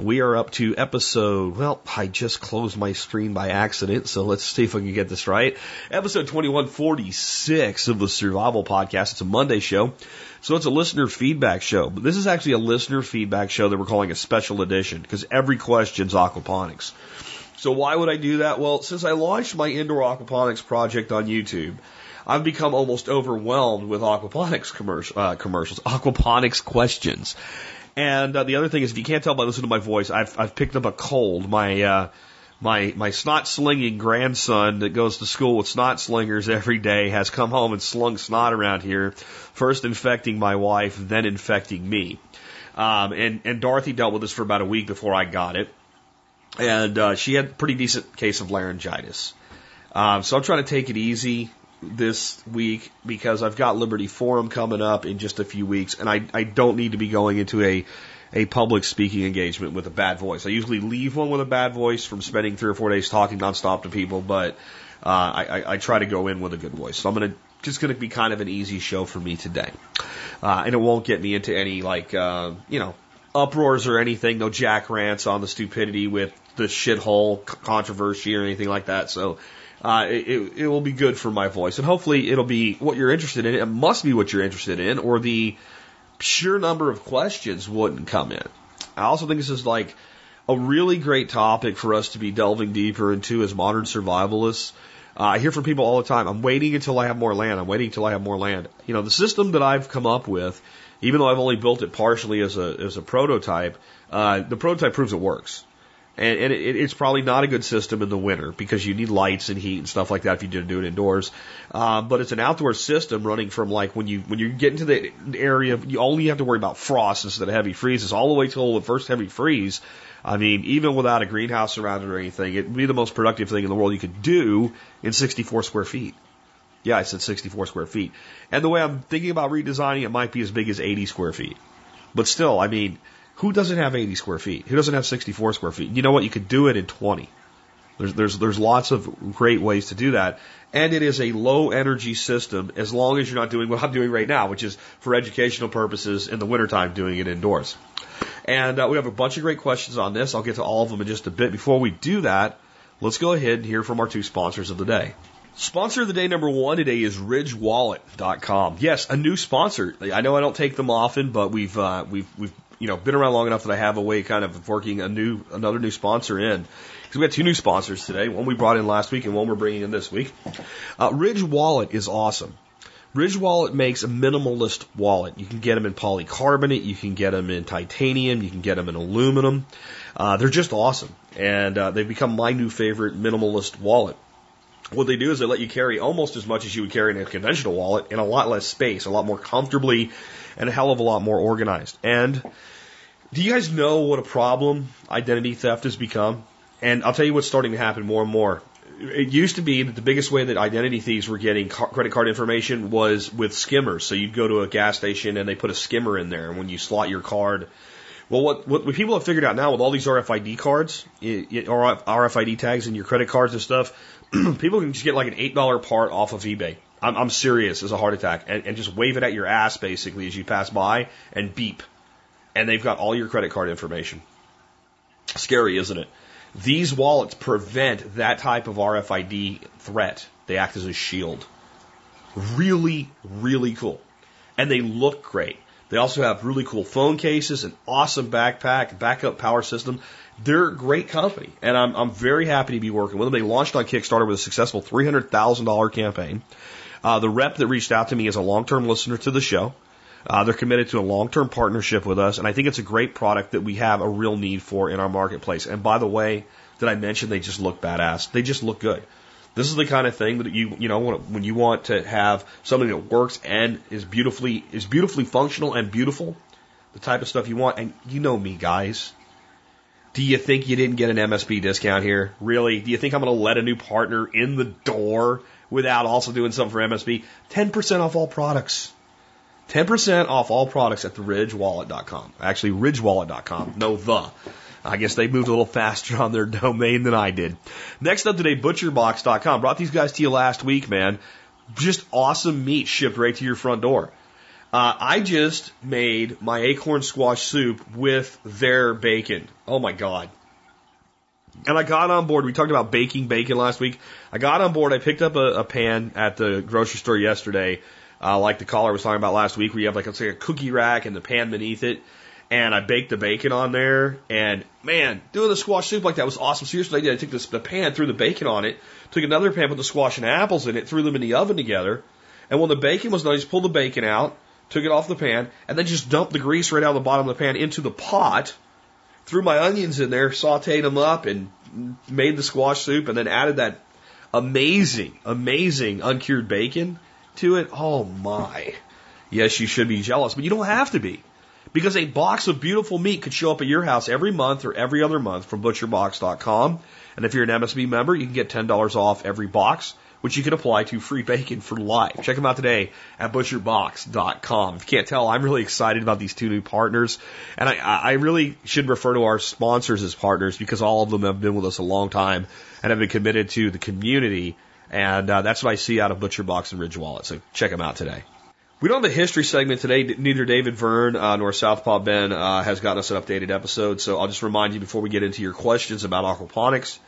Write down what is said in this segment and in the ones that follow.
We are up to episode, well, I just closed my screen by accident, so let's see if I can get this right. Episode 2146 of the Survival Podcast. It's a Monday show, so it's a listener feedback show. But this is actually a listener feedback show that we're calling a special edition because every question's aquaponics. So why would I do that? Well, since I launched my indoor aquaponics project on YouTube, I've become almost overwhelmed with aquaponics commercial, uh, commercials, aquaponics questions. And uh, the other thing is, if you can't tell by listening to my voice, I've I've picked up a cold. My uh, my my snot slinging grandson that goes to school with snot slingers every day has come home and slung snot around here, first infecting my wife, then infecting me. Um, and and Dorothy dealt with this for about a week before I got it, and uh, she had a pretty decent case of laryngitis. Um, so I'm trying to take it easy this week because I've got Liberty Forum coming up in just a few weeks, and I, I don't need to be going into a a public speaking engagement with a bad voice. I usually leave one with a bad voice from spending three or four days talking nonstop to people, but uh, I, I, try to go in with a good voice. So I'm gonna just gonna be kind of an easy show for me today, uh, and it won't get me into any like uh, you know uproars or anything. No jack rants on the stupidity with the shithole controversy or anything like that. So uh, it, it will be good for my voice. And hopefully it'll be what you're interested in. It must be what you're interested in, or the sheer number of questions wouldn't come in. I also think this is like a really great topic for us to be delving deeper into as modern survivalists. Uh, I hear from people all the time, I'm waiting until I have more land. I'm waiting until I have more land. You know, the system that I've come up with, even though I've only built it partially as a, as a prototype, uh, the prototype proves it works. And, and it, it's probably not a good system in the winter because you need lights and heat and stuff like that if you do do it indoors. Uh, but it's an outdoor system running from like when you when you get into the area, you only have to worry about frost instead of heavy freezes all the way till the first heavy freeze. I mean, even without a greenhouse around it or anything, it'd be the most productive thing in the world you could do in 64 square feet. Yeah, I said 64 square feet. And the way I'm thinking about redesigning it might be as big as 80 square feet. But still, I mean, who doesn't have 80 square feet? Who doesn't have 64 square feet? You know what? You could do it in 20. There's, there's, there's lots of great ways to do that. And it is a low energy system as long as you're not doing what I'm doing right now, which is for educational purposes in the wintertime doing it indoors. And uh, we have a bunch of great questions on this. I'll get to all of them in just a bit. Before we do that, let's go ahead and hear from our two sponsors of the day. Sponsor of the day number one today is RidgeWallet.com. Yes, a new sponsor. I know I don't take them often, but we've uh, we've we've you know, been around long enough that I have a way kind of working a new, another new sponsor in. Because we got two new sponsors today. One we brought in last week and one we're bringing in this week. Uh, Ridge Wallet is awesome. Ridge Wallet makes a minimalist wallet. You can get them in polycarbonate, you can get them in titanium, you can get them in aluminum. Uh, they're just awesome. And uh, they've become my new favorite minimalist wallet. What they do is they let you carry almost as much as you would carry in a conventional wallet in a lot less space, a lot more comfortably, and a hell of a lot more organized. And do you guys know what a problem identity theft has become? And I'll tell you what's starting to happen more and more. It used to be that the biggest way that identity thieves were getting credit card information was with skimmers. So you'd go to a gas station and they put a skimmer in there, and when you slot your card, well, what, what people have figured out now with all these RFID cards or RFID tags in your credit cards and stuff, people can just get like an eight dollar part off of eBay. I'm, I'm serious as a heart attack, and, and just wave it at your ass basically as you pass by and beep, and they've got all your credit card information. Scary, isn't it? These wallets prevent that type of RFID threat. They act as a shield. Really, really cool. And they look great. They also have really cool phone cases, an awesome backpack, backup power system. They're a great company, and I'm, I'm very happy to be working with them. They launched on Kickstarter with a successful $300,000 campaign. Uh, the rep that reached out to me is a long-term listener to the show. Uh, they're committed to a long-term partnership with us, and I think it's a great product that we have a real need for in our marketplace. And by the way, did I mention they just look badass? They just look good. This is the kind of thing that you you know when you want to have something that works and is beautifully is beautifully functional and beautiful, the type of stuff you want. And you know me, guys. Do you think you didn't get an MSB discount here? Really? Do you think I'm going to let a new partner in the door without also doing something for MSB? 10% off all products. 10% off all products at theridgewallet.com. Actually, ridgewallet.com. No, the. I guess they moved a little faster on their domain than I did. Next up today, butcherbox.com. Brought these guys to you last week, man. Just awesome meat shipped right to your front door. Uh, I just made my acorn squash soup with their bacon. Oh my God. And I got on board. We talked about baking bacon last week. I got on board. I picked up a, a pan at the grocery store yesterday, uh, like the caller was talking about last week, where you have like, let's say a cookie rack and the pan beneath it. And I baked the bacon on there. And man, doing the squash soup like that was awesome. So I did. I took this, the pan, threw the bacon on it, took another pan, put the squash and apples in it, threw them in the oven together. And when the bacon was done, I just pulled the bacon out, took it off the pan, and then just dumped the grease right out of the bottom of the pan into the pot, threw my onions in there, sauteed them up, and made the squash soup, and then added that amazing, amazing uncured bacon to it. Oh my. Yes, you should be jealous, but you don't have to be. Because a box of beautiful meat could show up at your house every month or every other month from butcherbox.com. And if you're an MSB member, you can get $10 off every box which you can apply to free bacon for life. Check them out today at butcherbox.com. If you can't tell, I'm really excited about these two new partners. And I, I really should refer to our sponsors as partners because all of them have been with us a long time and have been committed to the community. And uh, that's what I see out of ButcherBox and Ridge Wallet. So check them out today. We don't have a history segment today. Neither David Verne uh, nor Southpaw Ben uh, has gotten us an updated episode. So I'll just remind you before we get into your questions about aquaponics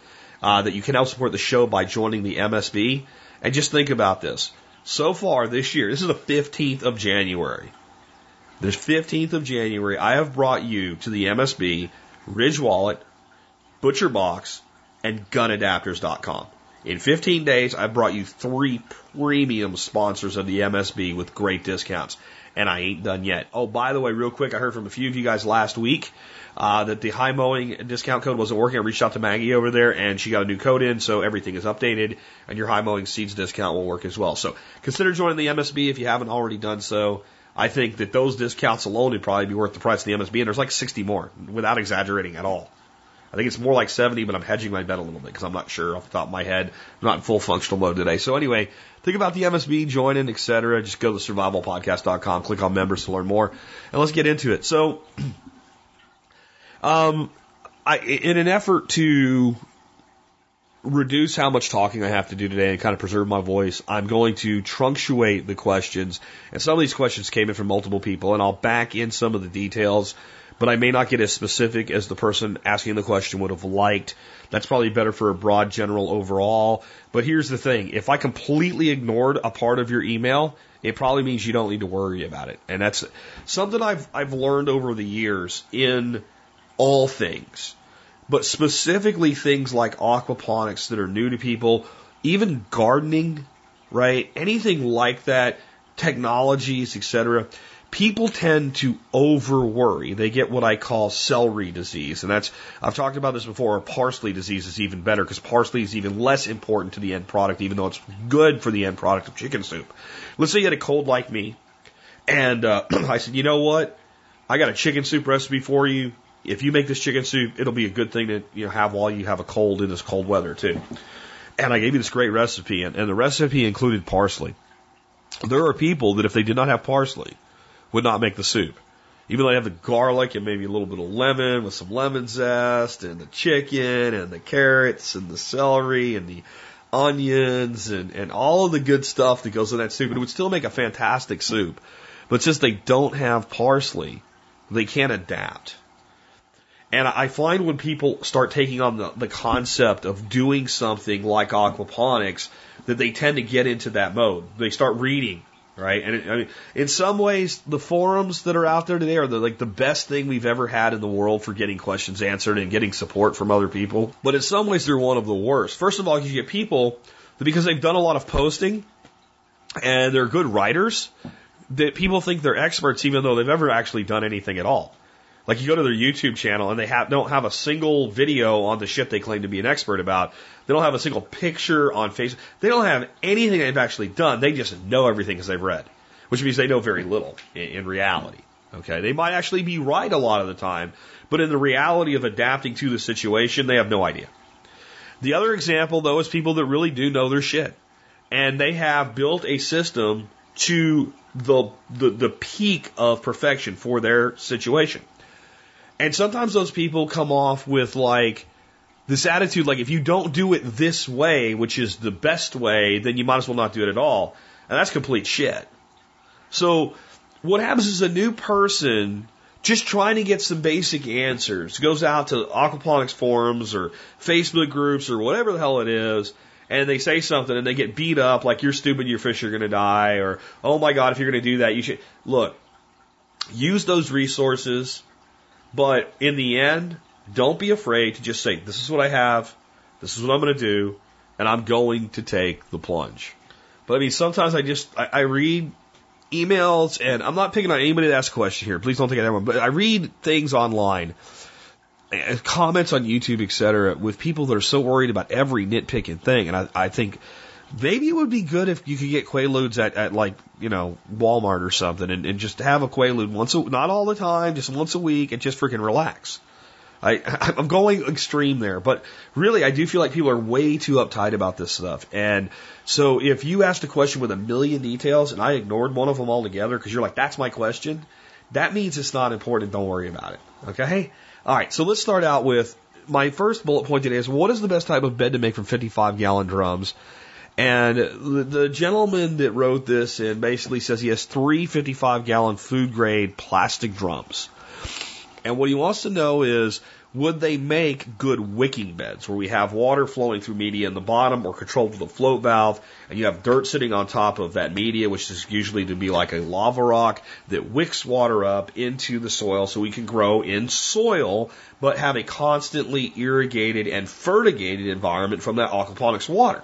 uh, that you can help support the show by joining the MSB. And just think about this. So far this year, this is the 15th of January. The 15th of January, I have brought you to the MSB, Ridge Wallet, Butcher Box, and GunAdapters.com. In 15 days, I brought you three premium sponsors of the MSB with great discounts. And I ain't done yet. Oh, by the way, real quick, I heard from a few of you guys last week uh, that the high mowing discount code wasn't working. I reached out to Maggie over there and she got a new code in, so everything is updated and your high mowing seeds discount will work as well. So consider joining the MSB if you haven't already done so. I think that those discounts alone would probably be worth the price of the MSB, and there's like 60 more without exaggerating at all. I think it's more like 70, but I'm hedging my bet a little bit because I'm not sure off the top of my head. I'm not in full functional mode today. So anyway, think about the MSB, joining, etc. Just go to survivalpodcast.com, click on members to learn more, and let's get into it. So Um, I, in an effort to reduce how much talking I have to do today and kind of preserve my voice, I'm going to trunctuate the questions. And some of these questions came in from multiple people, and I'll back in some of the details, but I may not get as specific as the person asking the question would have liked. That's probably better for a broad general overall. But here's the thing if I completely ignored a part of your email, it probably means you don't need to worry about it. And that's something I've, I've learned over the years in all things, but specifically things like aquaponics that are new to people, even gardening, right? Anything like that, technologies, etc. People tend to over worry. They get what I call celery disease. And that's, I've talked about this before, parsley disease is even better because parsley is even less important to the end product, even though it's good for the end product of chicken soup. Let's say you had a cold like me, and uh, I said, you know what? I got a chicken soup recipe for you if you make this chicken soup, it'll be a good thing to you know have while you have a cold in this cold weather too. And I gave you this great recipe, and, and the recipe included parsley. There are people that if they did not have parsley, would not make the soup. Even though they have the garlic and maybe a little bit of lemon with some lemon zest and the chicken and the carrots and the celery and the onions and, and all of the good stuff that goes in that soup, it would still make a fantastic soup. But since they don't have parsley, they can't adapt. And I find when people start taking on the, the concept of doing something like aquaponics, that they tend to get into that mode. They start reading, right? And it, I mean, in some ways, the forums that are out there today are the, like the best thing we've ever had in the world for getting questions answered and getting support from other people. But in some ways, they're one of the worst. First of all, you get people that because they've done a lot of posting and they're good writers, that people think they're experts even though they've never actually done anything at all. Like you go to their YouTube channel and they have, don't have a single video on the shit they claim to be an expert about. They don't have a single picture on Facebook. They don't have anything they've actually done. They just know everything because they've read, which means they know very little in, in reality. Okay. They might actually be right a lot of the time, but in the reality of adapting to the situation, they have no idea. The other example, though, is people that really do know their shit. And they have built a system to the, the, the peak of perfection for their situation. And sometimes those people come off with like this attitude, like if you don't do it this way, which is the best way, then you might as well not do it at all. And that's complete shit. So what happens is a new person just trying to get some basic answers goes out to aquaponics forums or Facebook groups or whatever the hell it is, and they say something and they get beat up like you're stupid, your fish are going to die, or oh my god, if you're going to do that, you should look. Use those resources, but in the end, don't be afraid to just say, "This is what I have, this is what I'm going to do, and I'm going to take the plunge." But I mean, sometimes I just I, I read emails, and I'm not picking on anybody that asks a question here. Please don't take it everyone. But I read things online, eh, comments on YouTube, etc., with people that are so worried about every nitpicking thing, and I, I think maybe it would be good if you could get Quaaludes at, at like you know Walmart or something, and, and just have a Quaalude once, a, not all the time, just once a week, and just freaking relax. I, I'm going extreme there, but really I do feel like people are way too uptight about this stuff. And so if you asked a question with a million details and I ignored one of them altogether because you're like, that's my question, that means it's not important. Don't worry about it. Okay? All right. So let's start out with my first bullet point today is what is the best type of bed to make from 55 gallon drums? And the, gentleman that wrote this and basically says he has three 55 gallon food grade plastic drums. And what he wants to know is would they make good wicking beds where we have water flowing through media in the bottom or controlled with a float valve and you have dirt sitting on top of that media, which is usually to be like a lava rock that wicks water up into the soil so we can grow in soil but have a constantly irrigated and fertigated environment from that aquaponics water.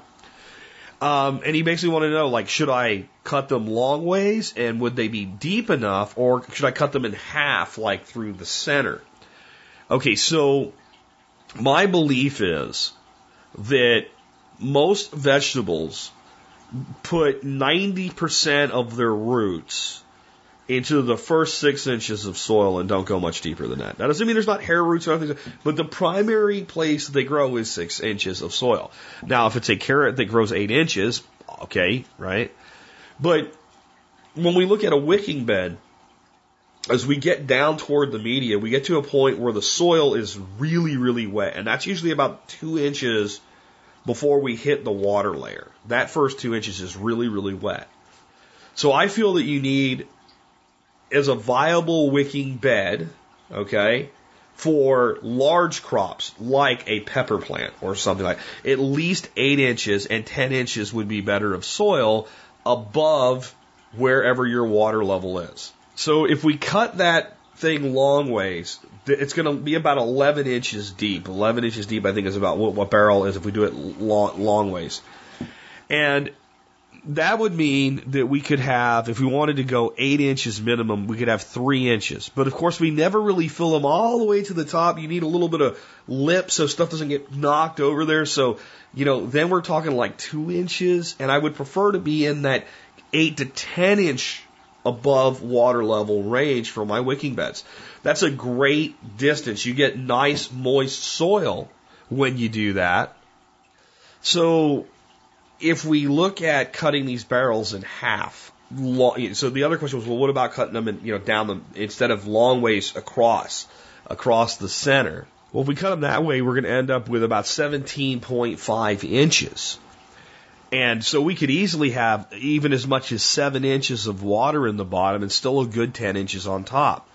Um, and he basically wanted to know, like, should I cut them long ways and would they be deep enough or should I cut them in half, like through the center? Okay, so my belief is that most vegetables put 90% of their roots into the first six inches of soil and don't go much deeper than that. That doesn't mean there's not hair roots or anything, but the primary place they grow is six inches of soil. Now, if it's a carrot that grows eight inches, okay, right? But when we look at a wicking bed, as we get down toward the media, we get to a point where the soil is really, really wet, and that's usually about two inches before we hit the water layer. That first two inches is really, really wet. So I feel that you need as a viable wicking bed, okay, for large crops like a pepper plant or something like at least eight inches and 10 inches would be better of soil above wherever your water level is. So if we cut that thing long ways, it's going to be about 11 inches deep. 11 inches deep, I think, is about what, what barrel is if we do it long, long ways. And that would mean that we could have, if we wanted to go eight inches minimum, we could have three inches. But of course, we never really fill them all the way to the top. You need a little bit of lip so stuff doesn't get knocked over there. So, you know, then we're talking like two inches, and I would prefer to be in that eight to ten inch above water level range for my wicking beds. That's a great distance. You get nice moist soil when you do that. So if we look at cutting these barrels in half, so the other question was, well, what about cutting them in, you know, down them instead of long ways across, across the center? Well, if we cut them that way, we're going to end up with about 17.5 inches. And so we could easily have even as much as seven inches of water in the bottom and still a good 10 inches on top.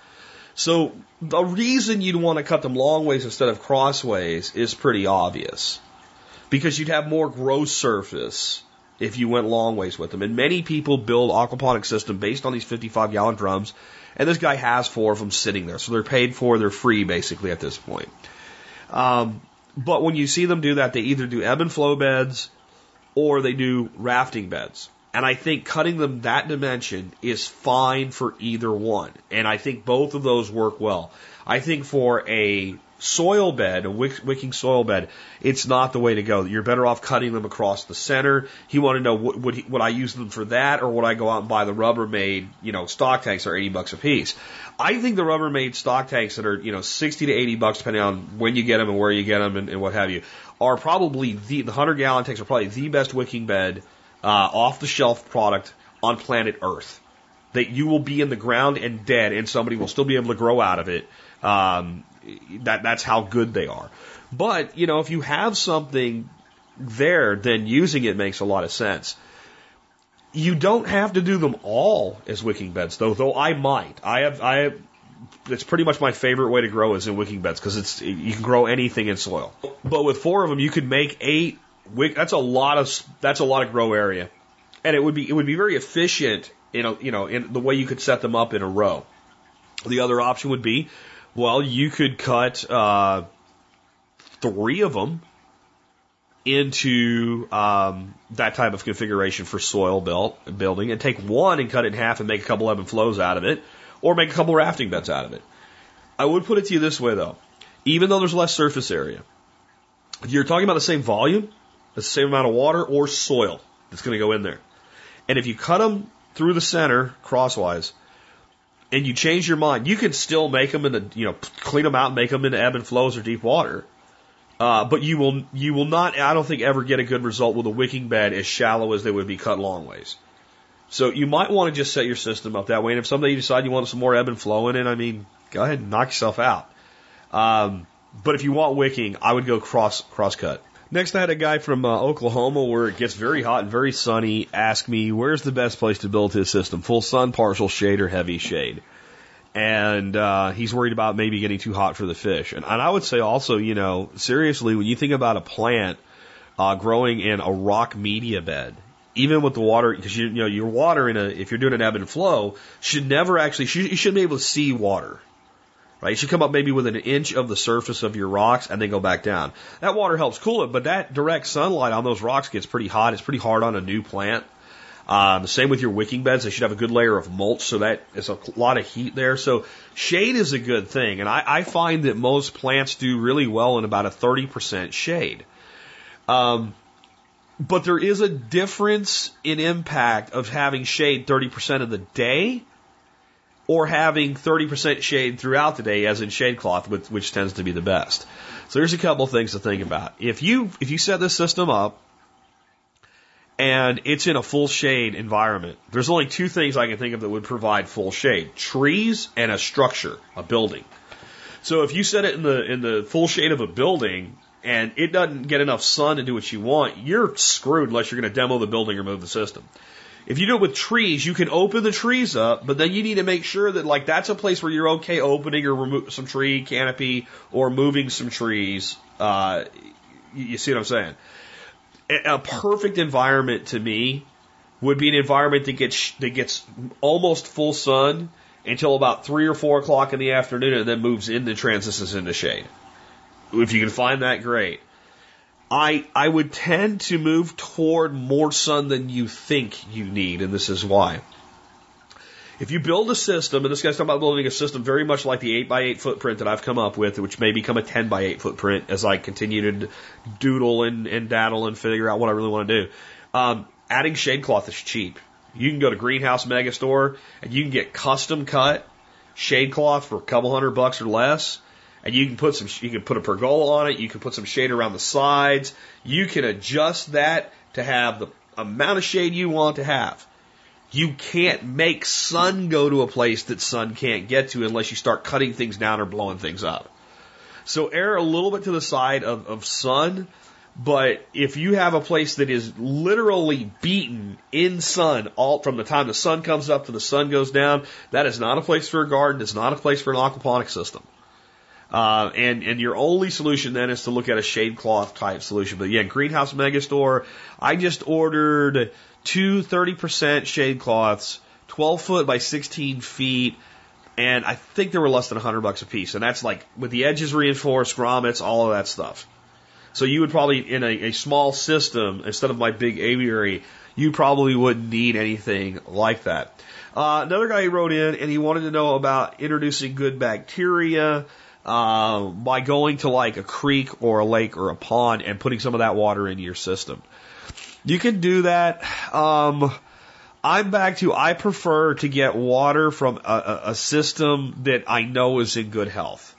So the reason you'd want to cut them long ways instead of crossways is pretty obvious because you'd have more gross surface if you went long ways with them. And many people build aquaponic system based on these 55 gallon drums, and this guy has four of them sitting there, so they're paid for, they're free basically at this point. Um, but when you see them do that, they either do ebb and flow beds or they do rafting beds. And I think cutting them that dimension is fine for either one. And I think both of those work well. I think for a soil bed, a wick, wicking soil bed, it's not the way to go. You're better off cutting them across the center. He wanted to know what, would, he, would I use them for that or would I go out and buy the Rubbermaid, you know, stock tanks are 80 bucks a piece? I think the Rubbermaid stock tanks that are, you know, 60 to 80 bucks depending on when you get them and where you get them and, and what have you are probably the, the 100 gallon tanks are probably the best wicking bed, uh, off the shelf product on planet Earth. That you will be in the ground and dead and somebody will still be able to grow out of it. Um, that that's how good they are. But you know, if you have something there, then using it makes a lot of sense. You don't have to do them all as wicking beds, though. Though I might. I have. I have. It's pretty much my favorite way to grow is in wicking beds because it's you can grow anything in soil. But with four of them, you could make eight. Wick, that's a lot of that's a lot of grow area, and it would be it would be very efficient in a, you know in the way you could set them up in a row. The other option would be well, you could cut uh, three of them into um, that type of configuration for soil built, building and take one and cut it in half and make a couple ebb and flows out of it or make a couple rafting beds out of it. I would put it to you this way though. Even though there's less surface area, you're talking about the same volume, the same amount of water or soil that's going to go in there. And if you cut them through the center crosswise, and you change your mind, you can still make them into, you know, clean them out and make them into ebb and flows or deep water. Uh, but you will, you will not, I don't think, ever get a good result with a wicking bed as shallow as they would be cut long ways. So you might want to just set your system up that way. And if someday you decide you want some more ebb and flow in it, I mean, go ahead and knock yourself out. Um, but if you want wicking, I would go cross, cross cut. Next, I had a guy from uh, Oklahoma where it gets very hot and very sunny ask me, where's the best place to build his system? Full sun, partial shade, or heavy shade? And uh, he's worried about maybe getting too hot for the fish. And, and I would say also, you know, seriously, when you think about a plant uh, growing in a rock media bed, even with the water, because you, you know your water in a if you're doing an ebb and flow should never actually you shouldn't be able to see water right? It should come up maybe within an inch of the surface of your rocks and then go back down. That water helps cool it, but that direct sunlight on those rocks gets pretty hot. It's pretty hard on a new plant. Um, the same with your wicking beds. They should have a good layer of mulch so that is a lot of heat there. So shade is a good thing. And I, I find that most plants do really well in about a 30% shade. Um, but there is a difference in impact of having shade 30% of the day or having 30% shade throughout the day, as in shade cloth, which tends to be the best. So there's a couple of things to think about. If you if you set this system up and it's in a full shade environment, there's only two things I can think of that would provide full shade: trees and a structure, a building. So if you set it in the in the full shade of a building and it doesn't get enough sun to do what you want, you're screwed unless you're going to demo the building or move the system. If you do it with trees, you can open the trees up, but then you need to make sure that like that's a place where you're okay opening or remove some tree canopy or moving some trees. Uh, you see what I'm saying? A perfect environment to me would be an environment that gets that gets almost full sun until about three or four o'clock in the afternoon, and then moves into transitions into shade. If you can find that, great. I, I would tend to move toward more sun than you think you need, and this is why. If you build a system, and this guy's talking about building a system very much like the 8 by 8 footprint that I've come up with, which may become a 10 by 8 footprint as I continue to doodle and, and daddle and figure out what I really want to do. Um, adding shade cloth is cheap. You can go to Greenhouse Megastore and you can get custom cut shade cloth for a couple hundred bucks or less and you can put some, you can put a pergola on it. You can put some shade around the sides. You can adjust that to have the amount of shade you want to have. You can't make sun go to a place that sun can't get to unless you start cutting things down or blowing things up. So err a little bit to the side of, of sun, but if you have a place that is literally beaten in sun all from the time the sun comes up to the sun goes down, that is not a place for a garden. It's not a place for an aquaponic system. Uh, and, and your only solution then is to look at a shade cloth type solution. But yeah, Greenhouse Megastore, I just ordered two 30% shade cloths, 12 foot by 16 feet, and I think they were less than 100 bucks a piece. And that's like with the edges reinforced, grommets, all of that stuff. So you would probably, in a, a small system, instead of my big aviary, you probably wouldn't need anything like that. Uh, another guy wrote in and he wanted to know about introducing good bacteria uh, by going to like a creek or a lake or a pond and putting some of that water into your system. You can do that. Um, I'm back to I prefer to get water from a, a, system that I know is in good health.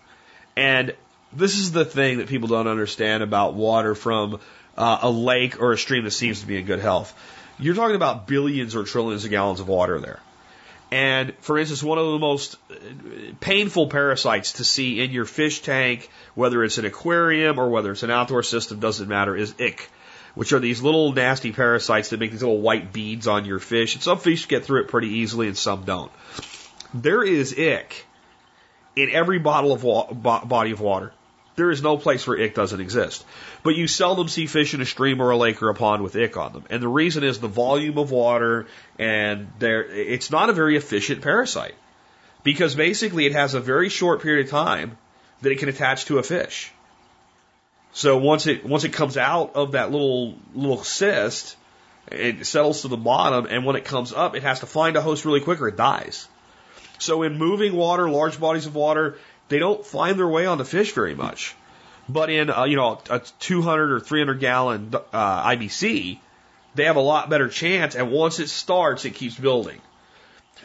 And this is the thing that people don't understand about water from uh, a lake or a stream that seems to be in good health. You're talking about billions or trillions of gallons of water there. And for instance, one of the most uh, painful parasites to see in your fish tank, whether it's an aquarium or whether it's an outdoor system, doesn't matter, is ick, which are these little nasty parasites that make these little white beads on your fish. And some fish get through it pretty easily and some don't. There is ick in every bottle of wa- body of water. There is no place where ick doesn't exist. But you seldom see fish in a stream or a lake or a pond with ick on them. And the reason is the volume of water and there, it's not a very efficient parasite. Because basically it has a very short period of time that it can attach to a fish. So once it, once it comes out of that little, little cyst, it settles to the bottom and when it comes up, it has to find a host really quick or it dies. So in moving water, large bodies of water, they don't find their way onto fish very much. But in uh, you know a 200 or 300 gallon uh, IBC, they have a lot better chance. And once it starts, it keeps building.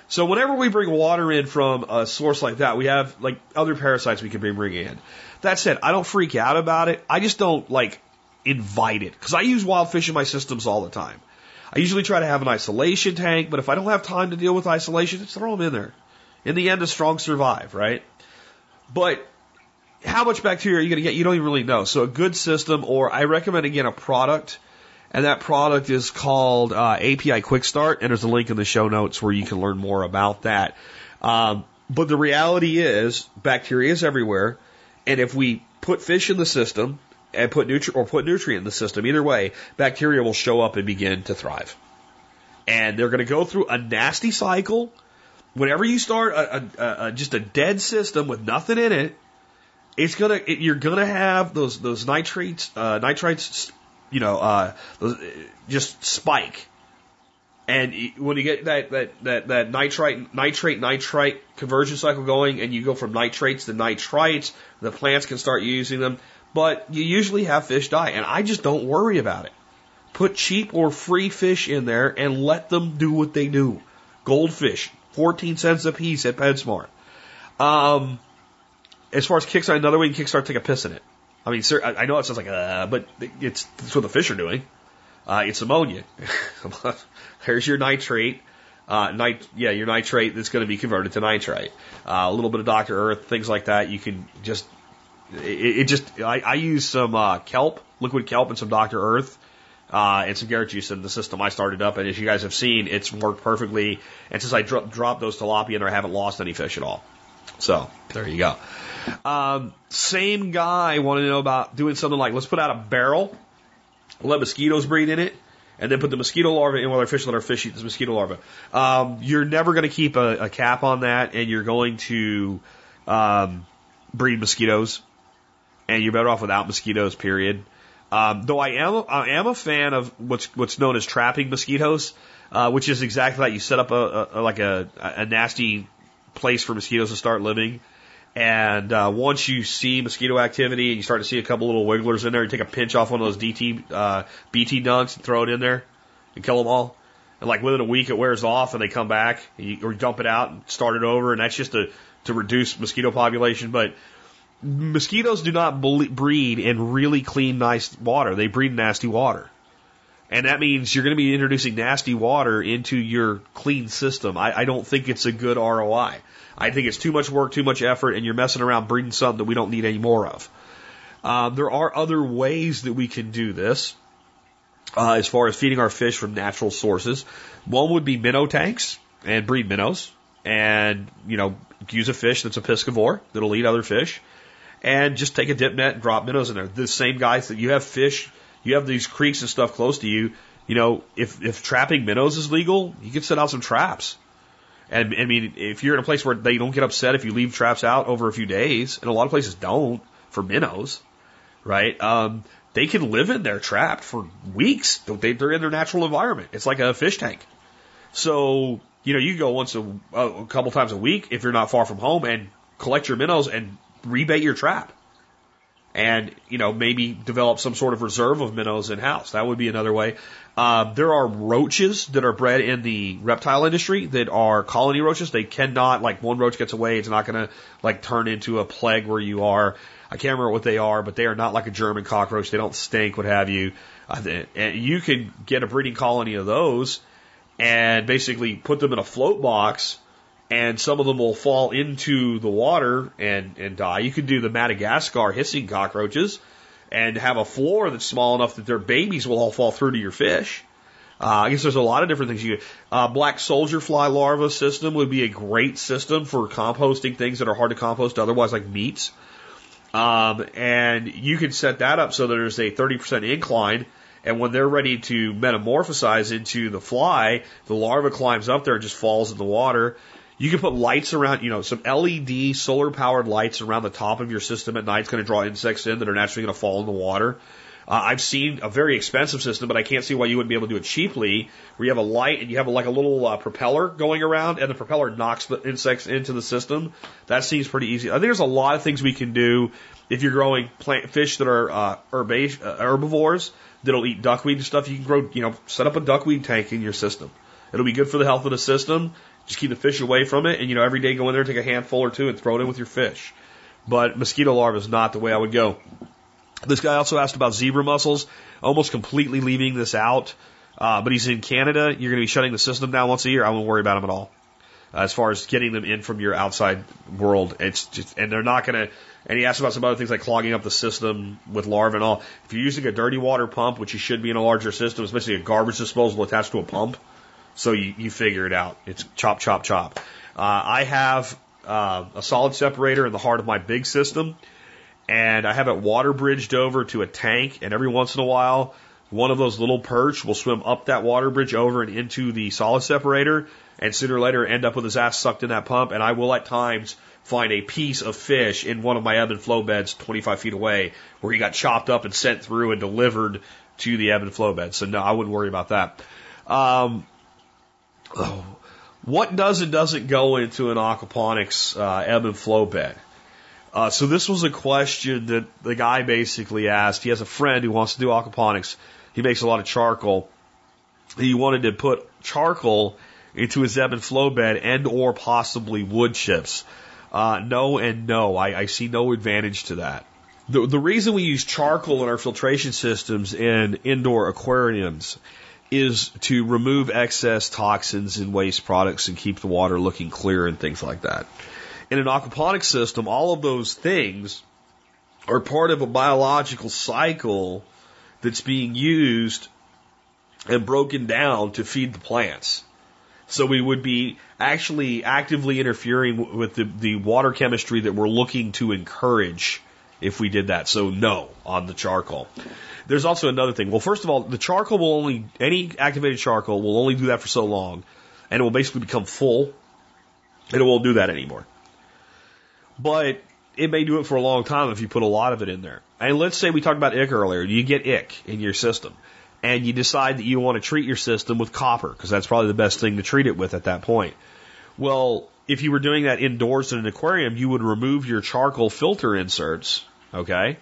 So whenever we bring water in from a source like that, we have like other parasites we can bring in. That said, I don't freak out about it. I just don't like invite it because I use wild fish in my systems all the time. I usually try to have an isolation tank, but if I don't have time to deal with isolation, just throw them in there. In the end, the strong survive, right? But how much bacteria are you going to get? You don't even really know. So a good system, or I recommend again a product, and that product is called uh, API Quick Start, and there's a link in the show notes where you can learn more about that. Um, but the reality is, bacteria is everywhere, and if we put fish in the system and put nutri- or put nutrient in the system, either way, bacteria will show up and begin to thrive. And they're going to go through a nasty cycle whenever you start a, a, a, just a dead system with nothing in it, it's gonna it, you're gonna have those those nitrates uh, nitrites you know uh, those, just spike. And when you get that, that, that, that nitrite, nitrate, nitrite conversion cycle going and you go from nitrates to nitrites, the plants can start using them, but you usually have fish die. And I just don't worry about it. Put cheap or free fish in there and let them do what they do. Goldfish, 14 cents a piece at PetSmart. Um, as far as Kickstarter, another way you can Kickstart, take a piss in it. I mean, sir, I know it sounds like, uh, but it's that's what the fish are doing. Uh, it's ammonia. There's your nitrate. Uh, nit- yeah, your nitrate that's going to be converted to nitrite. Uh, a little bit of Dr. Earth, things like that. You can just, it, it just, I, I use some uh, kelp, liquid kelp, and some Dr. Earth uh, and some carrot juice in the system I started up. And as you guys have seen, it's worked perfectly. And since I dro- dropped those tilapia in there, I haven't lost any fish at all. So there you go. Um, same guy wanted to know about doing something like let's put out a barrel, let mosquitoes breed in it, and then put the mosquito larvae in while our fish let our fish eat this mosquito larvae. Um, you're never going to keep a, a, cap on that, and you're going to um, breed mosquitoes, and you're better off without mosquitoes. Period. Um, though I am I am a fan of what's what's known as trapping mosquitoes, uh, which is exactly that. You set up a, a, like a, a nasty place for mosquitoes to start living. And uh, once you see mosquito activity and you start to see a couple little wigglers in there, you take a pinch off one of those DT uh, BT dunks and throw it in there and kill them all. And like within a week, it wears off and they come back, you, or you dump it out and start it over, and that's just to to reduce mosquito population. But mosquitoes do not breed in really clean, nice water. They breed in nasty water. And that means you're going to be introducing nasty water into your clean system. I, I don't think it's a good ROI. I think it's too much work, too much effort, and you're messing around breeding something that we don't need any more of. Uh, there are other ways that we can do this uh, as far as feeding our fish from natural sources. One would be minnow tanks and breed minnows and, you know, use a fish that's a piscivore that'll eat other fish and just take a dip net and drop minnows in there. The same guys that you have fish, you have these creeks and stuff close to you. You know, if if trapping minnows is legal, you can set out some traps. And I mean, if you're in a place where they don't get upset if you leave traps out over a few days, and a lot of places don't for minnows, right? Um, they can live in there trapped for weeks. They, they're in their natural environment. It's like a fish tank. So, you know, you go once a, a couple times a week if you're not far from home and collect your minnows and rebait your trap. And, you know, maybe develop some sort of reserve of minnows in house. That would be another way. Uh, there are roaches that are bred in the reptile industry that are colony roaches. They cannot, like one roach gets away, it's not going to like turn into a plague where you are. I can't remember what they are, but they are not like a German cockroach. They don't stink, what have you. Uh, and you could get a breeding colony of those and basically put them in a float box and some of them will fall into the water and, and die. You could do the Madagascar hissing cockroaches and have a floor that's small enough that their babies will all fall through to your fish. Uh, I guess there's a lot of different things you. Uh, black soldier fly larva system would be a great system for composting things that are hard to compost otherwise, like meats. Um, and you can set that up so there's a 30% incline and when they're ready to metamorphosize into the fly, the larva climbs up there and just falls in the water. You can put lights around, you know, some LED solar powered lights around the top of your system at night. It's going to draw insects in that are naturally going to fall in the water. Uh, I've seen a very expensive system, but I can't see why you wouldn't be able to do it cheaply, where you have a light and you have a, like a little uh, propeller going around, and the propeller knocks the insects into the system. That seems pretty easy. I think there's a lot of things we can do if you're growing plant fish that are uh, herbage, uh, herbivores that'll eat duckweed and stuff. You can grow, you know, set up a duckweed tank in your system. It'll be good for the health of the system. Just keep the fish away from it, and you know, every day go in there, take a handful or two, and throw it in with your fish. But mosquito larvae is not the way I would go. This guy also asked about zebra mussels, almost completely leaving this out. Uh, but he's in Canada. You're going to be shutting the system down once a year. I won't worry about them at all. Uh, as far as getting them in from your outside world, it's just, and they're not going to, and he asked about some other things like clogging up the system with larvae and all. If you're using a dirty water pump, which you should be in a larger system, it's basically a garbage disposal attached to a pump. So you, you figure it out. It's chop, chop, chop. Uh, I have uh, a solid separator in the heart of my big system, and I have it water bridged over to a tank. And every once in a while, one of those little perch will swim up that water bridge over and into the solid separator, and sooner or later end up with his ass sucked in that pump. And I will at times find a piece of fish in one of my ebb and flow beds 25 feet away where he got chopped up and sent through and delivered to the ebb and flow bed. So no, I wouldn't worry about that. Um, oh, what does and doesn't go into an aquaponics uh, ebb and flow bed? Uh, so this was a question that the guy basically asked. He has a friend who wants to do aquaponics. He makes a lot of charcoal. He wanted to put charcoal into his ebb and flow bed and or possibly wood chips. Uh, no and no. I, I see no advantage to that. The, the reason we use charcoal in our filtration systems in indoor aquariums is to remove excess toxins and waste products and keep the water looking clear and things like that. In an aquaponics system, all of those things are part of a biological cycle that's being used and broken down to feed the plants. So we would be actually actively interfering with the, the water chemistry that we're looking to encourage if we did that. So no on the charcoal. There's also another thing. Well, first of all, the charcoal will only, any activated charcoal will only do that for so long and it will basically become full and it won't do that anymore. But it may do it for a long time if you put a lot of it in there. And let's say we talked about ick earlier. You get ick in your system and you decide that you want to treat your system with copper because that's probably the best thing to treat it with at that point. Well, if you were doing that indoors in an aquarium, you would remove your charcoal filter inserts, okay,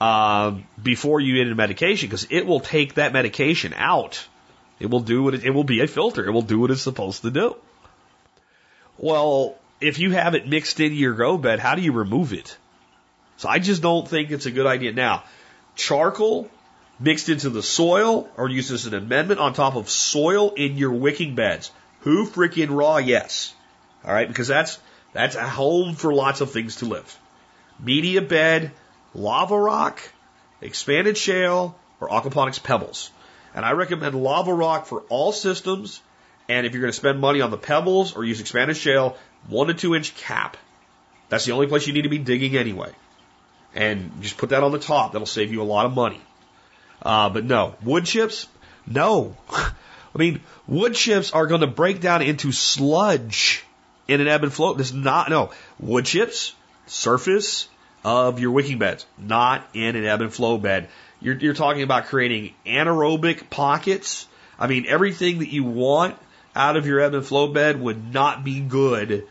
uh, before you get into medication because it will take that medication out. It will do what it, it will be a filter. It will do what it's supposed to do. Well, if you have it mixed into your grow bed, how do you remove it? So I just don't think it's a good idea. Now, charcoal mixed into the soil or used as an amendment on top of soil in your wicking beds. Who freaking raw? Yes. All right, because that's that's a home for lots of things to live. Media bed, lava rock, expanded shale, or aquaponics pebbles. And I recommend lava rock for all systems. And if you're going to spend money on the pebbles or use expanded shale, one to two inch cap. That's the only place you need to be digging anyway. And just put that on the top. That'll save you a lot of money. Uh, but no, wood chips, no. I mean, wood chips are going to break down into sludge in an ebb and flow. This is not, no. Wood chips, surface of your wicking beds, not in an ebb and flow bed. You're, you're talking about creating anaerobic pockets. I mean, everything that you want out of your ebb and flow bed would not be good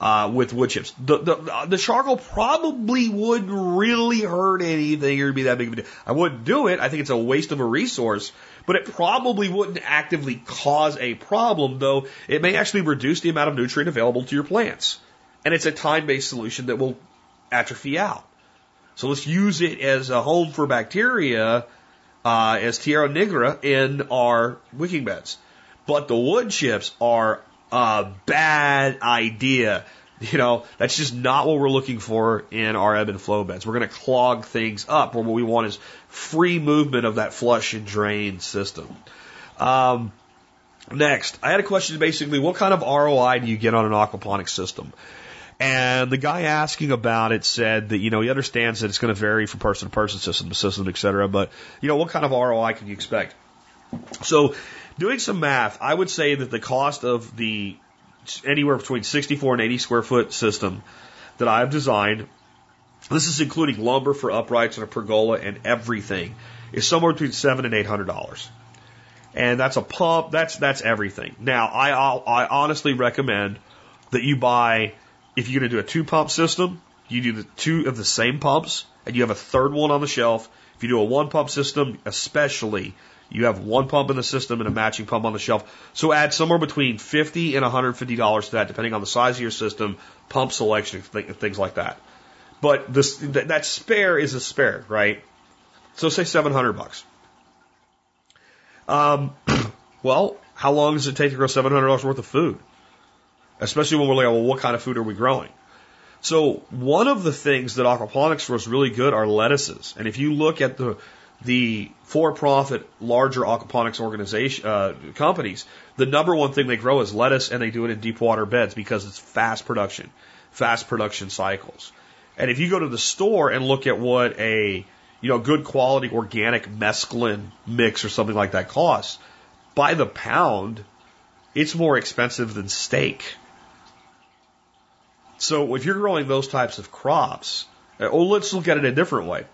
uh, with wood chips. The, the, the charcoal probably wouldn't really hurt anything or be that big of a deal. I wouldn't do it. I think it's a waste of a resource, but it probably wouldn't actively cause a problem, though it may actually reduce the amount of nutrient available to your plants. And it's a time-based solution that will atrophy out. So let's use it as a home for bacteria, uh, as Tierra Nigra in our wicking beds. But the wood chips are a bad idea. You know, that's just not what we're looking for in our ebb and flow beds. We're going to clog things up where what we want is free movement of that flush and drain system. Um, next, I had a question basically, what kind of ROI do you get on an aquaponics system? And the guy asking about it said that, you know, he understands that it's going to vary from person to person, system to system, et cetera. But, you know, what kind of ROI can you expect? So, doing some math, I would say that the cost of the anywhere between 64 and 80 square foot system that I've designed, this is including lumber for uprights and a pergola and everything, is somewhere between seven and eight hundred dollars. And that's a pump. That's that's everything. Now, I I honestly recommend that you buy if you're going to do a two pump system, you do the two of the same pumps and you have a third one on the shelf. If you do a one pump system, especially, you have one pump in the system and a matching pump on the shelf. So add somewhere between 50 and $150 to that, depending on the size of your system, pump selection, things like that. But this, that spare is a spare, right? So say 700 bucks. Um, well, how long does it take to grow $700 worth of food? Especially when we're like, well, what kind of food are we growing? So one of the things that aquaponics was really good are lettuces. And if you look at the the for-profit larger aquaponics organization uh, companies, the number one thing they grow is lettuce, and they do it in deep water beds because it's fast production, fast production cycles. And if you go to the store and look at what a you know good quality organic mesclun mix or something like that costs, by the pound, it's more expensive than steak. So if you're growing those types of crops, uh, well, let's look at it a different way.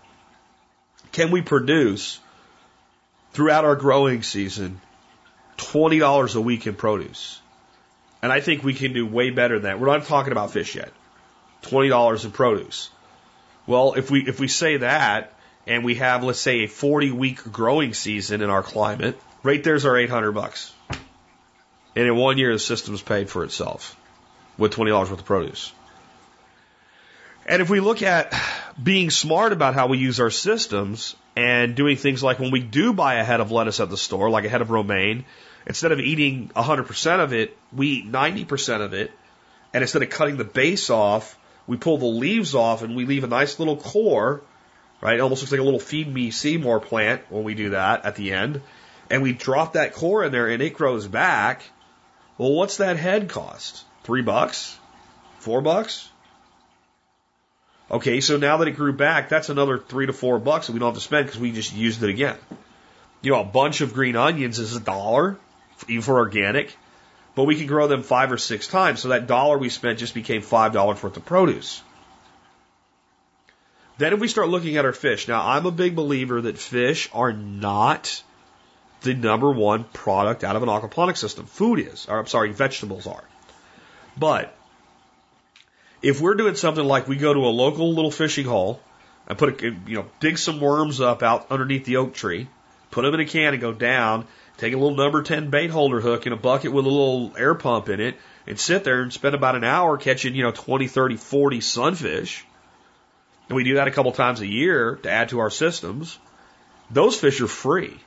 Can we produce throughout our growing season $20 a week in produce? And I think we can do way better than that. We're not talking about fish yet. $20 in produce. Well, if we, if we say that and we have, let's say, a 40 week growing season in our climate, right there's our 800 bucks. And in one year, the system's paid for itself with $20 worth of produce. And if we look at being smart about how we use our systems and doing things like when we do buy a head of lettuce at the store, like a head of romaine, instead of eating 100% of it, we eat 90% of it. And instead of cutting the base off, we pull the leaves off and we leave a nice little core, right? It almost looks like a little feed me Seymour plant when we do that at the end. And we drop that core in there and it grows back. Well, what's that head cost? Three bucks? Four bucks? Okay, so now that it grew back, that's another three to four bucks that we don't have to spend because we just used it again. You know, a bunch of green onions is a dollar, even for organic, but we can grow them five or six times. So that dollar we spent just became five dollars worth of produce. Then if we start looking at our fish, now I'm a big believer that fish are not the number one product out of an aquaponic system. Food is, or I'm sorry, vegetables are. But if we're doing something like we go to a local little fishing hole and put a, you know, dig some worms up out underneath the oak tree, put them in a can and go down, take a little number 10 bait holder hook in a bucket with a little air pump in it and sit there and spend about an hour catching, you know, 20, 30, 40 sunfish. And we do that a couple times a year to add to our systems. Those fish are free.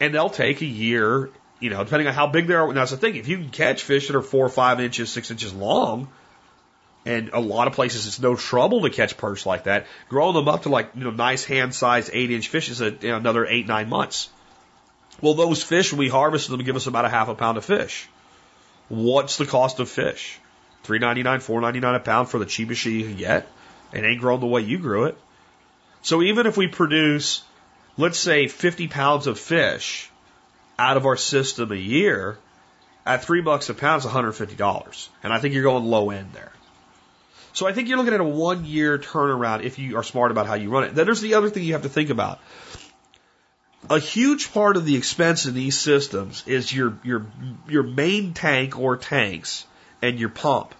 And they'll take a year, you know, depending on how big they are. Now, that's the thing. If you can catch fish that are four or five inches, six inches long, and a lot of places it's no trouble to catch perch like that. Growing them up to like, you know, nice hand sized eight inch fish is a, you know, another eight, nine months. Well, those fish, when we harvest them, give us about a half a pound of fish. What's the cost of fish? Three ninety nine, four ninety nine a pound for the cheapest you can get. It ain't grown the way you grew it. So even if we produce, let's say, 50 pounds of fish out of our system a year, at three bucks a pound is $150. And I think you're going low end there. So I think you're looking at a one year turnaround if you are smart about how you run it. Then there's the other thing you have to think about. A huge part of the expense in these systems is your your your main tank or tanks and your pump.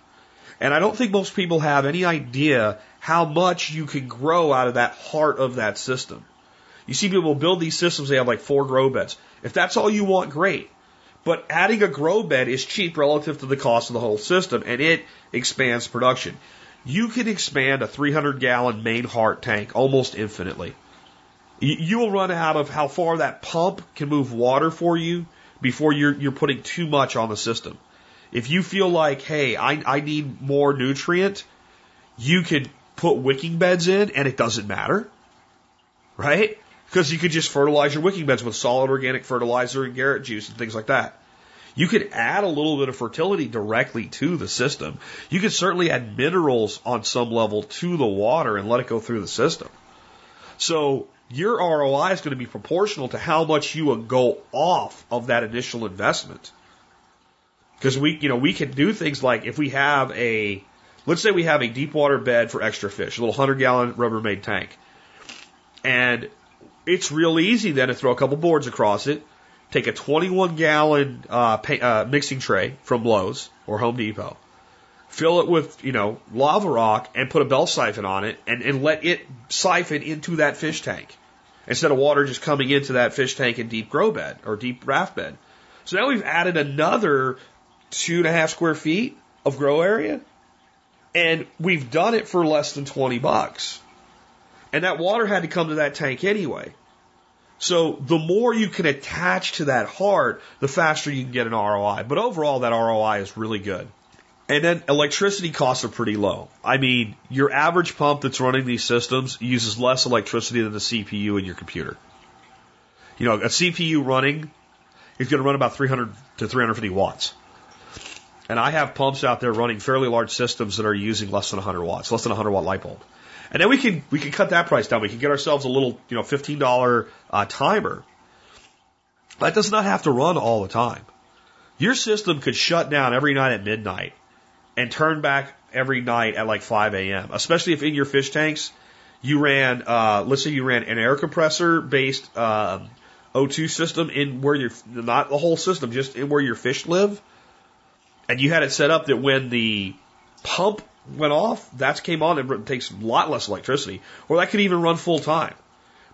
And I don't think most people have any idea how much you can grow out of that heart of that system. You see people build these systems, they have like four grow beds. If that's all you want, great. But adding a grow bed is cheap relative to the cost of the whole system and it expands production. You can expand a 300 gallon main heart tank almost infinitely. You will run out of how far that pump can move water for you before you're, you're putting too much on the system. If you feel like, hey, I, I need more nutrient, you could put wicking beds in and it doesn't matter. Right? Because you could just fertilize your wicking beds with solid organic fertilizer and Garrett juice and things like that. You could add a little bit of fertility directly to the system. You could certainly add minerals on some level to the water and let it go through the system. So your ROI is going to be proportional to how much you would go off of that initial investment. Because we, you know, we can do things like if we have a, let's say we have a deep water bed for extra fish, a little 100 gallon Rubbermaid tank. And it's real easy then to throw a couple boards across it, take a 21 gallon uh, pay, uh, mixing tray from Lowe's or Home Depot, fill it with, you know, lava rock and put a bell siphon on it and, and let it siphon into that fish tank instead of water just coming into that fish tank in deep grow bed or deep raft bed. So now we've added another two and a half square feet of grow area and we've done it for less than 20 bucks. And that water had to come to that tank anyway. So the more you can attach to that heart, the faster you can get an ROI. But overall, that ROI is really good. And then electricity costs are pretty low. I mean, your average pump that's running these systems uses less electricity than the CPU in your computer. You know, a CPU running is going to run about 300 to 350 watts. And I have pumps out there running fairly large systems that are using less than 100 watts, less than a 100 watt light bulb. And then we can we can cut that price down. We can get ourselves a little you know fifteen dollar uh, timer. That does not have to run all the time. Your system could shut down every night at midnight and turn back every night at like 5 a.m. Especially if in your fish tanks you ran, uh, let's say you ran an air compressor based uh, O2 system in where your not the whole system, just in where your fish live, and you had it set up that when the pump went off, that came on, it takes a lot less electricity. Or that could even run full time.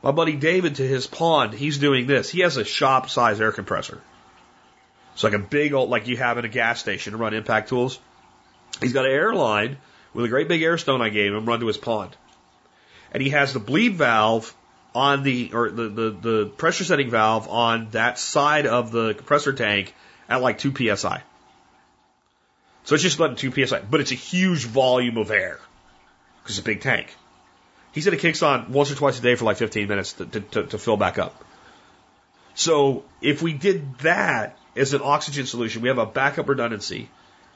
My buddy David to his pond, he's doing this. He has a shop size air compressor. It's like a big old, like you have in a gas station to run impact tools. He's got an air line with a great big air stone I gave him run to his pond. And he has the bleed valve on the, or the, the, the pressure setting valve on that side of the compressor tank at like 2 psi. So it's just letting 2 psi, but it's a huge volume of air because it's a big tank. He said it kicks on once or twice a day for like 15 minutes to, to, to fill back up. So if we did that as an oxygen solution, we have a backup redundancy.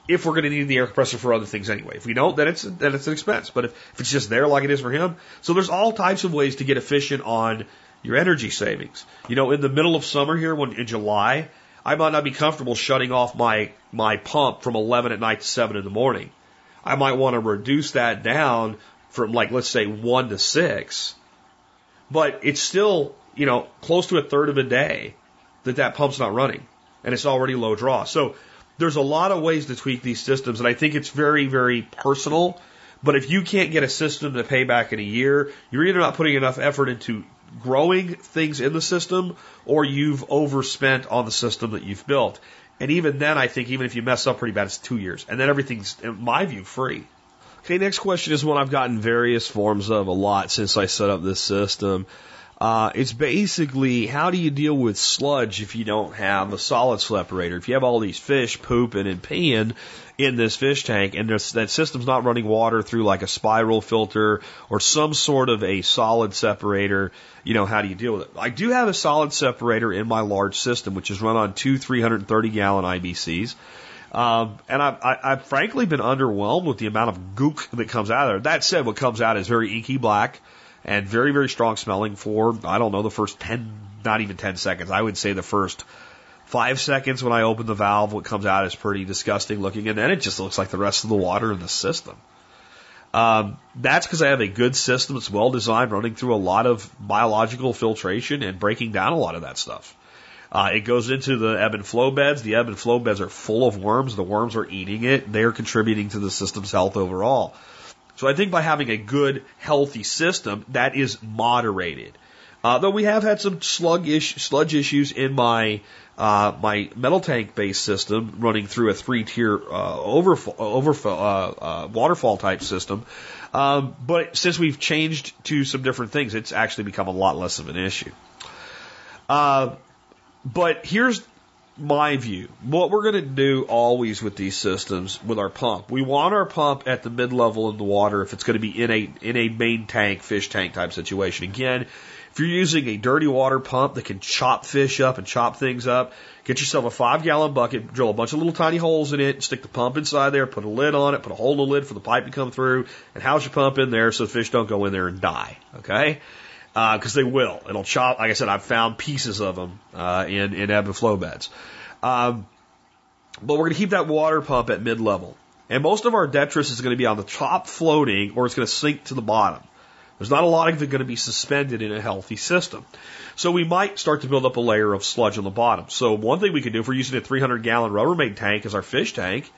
If we're going to need the air compressor for other things anyway, if we don't, then it's then it's an expense. But if, if it's just there like it is for him, so there's all types of ways to get efficient on your energy savings. You know, in the middle of summer here, when in July, I might not be comfortable shutting off my, my pump from 11 at night to 7 in the morning. I might want to reduce that down from like, let's say 1 to 6. But it's still, you know, close to a third of a day that that pump's not running and it's already low draw. So there's a lot of ways to tweak these systems and I think it's very, very personal. But if you can't get a system to pay back in a year, you're either not putting enough effort into growing things in the system or you've overspent on the system that you've built. And even then, I think even if you mess up pretty bad, it's two years. And then everything's, in my view, free. Okay, next question is one I've gotten various forms of a lot since I set up this system. Uh, it's basically how do you deal with sludge if you don't have a solid separator? If you have all these fish pooping and peeing in this fish tank and that system's not running water through like a spiral filter or some sort of a solid separator, you know, how do you deal with it? I do have a solid separator in my large system, which is run on two 330 gallon IBCs. Um, and I've, I, I've frankly been underwhelmed with the amount of gook that comes out of there. That said, what comes out is very inky black and very, very strong smelling for, I don't know, the first 10, not even 10 seconds. I would say the first five seconds when I open the valve, what comes out is pretty disgusting looking, and then it just looks like the rest of the water in the system. Um, that's because I have a good system that's well designed, running through a lot of biological filtration and breaking down a lot of that stuff. Uh, it goes into the ebb and flow beds. The ebb and flow beds are full of worms. The worms are eating it. They're contributing to the system's health overall. So I think by having a good, healthy system, that is moderated. Uh, though we have had some sludge issues in my uh, my metal tank based system running through a three tier uh, uh, uh, waterfall type system. Um, but since we've changed to some different things, it's actually become a lot less of an issue. Uh, but here's my view. What we're going to do always with these systems with our pump, we want our pump at the mid level in the water if it's going to be in a in a main tank, fish tank type situation. Again, if you're using a dirty water pump that can chop fish up and chop things up, get yourself a five gallon bucket, drill a bunch of little tiny holes in it, stick the pump inside there, put a lid on it, put a hole in the lid for the pipe to come through, and house your pump in there so the fish don't go in there and die. Okay? Because uh, they will. It'll chop. Like I said, I've found pieces of them uh, in in ebb and flow beds. Um, but we're going to keep that water pump at mid level. And most of our detritus is going to be on the top floating or it's going to sink to the bottom. There's not a lot of it going to be suspended in a healthy system. So we might start to build up a layer of sludge on the bottom. So one thing we could do if we're using a 300 gallon Rubbermaid tank as our fish tank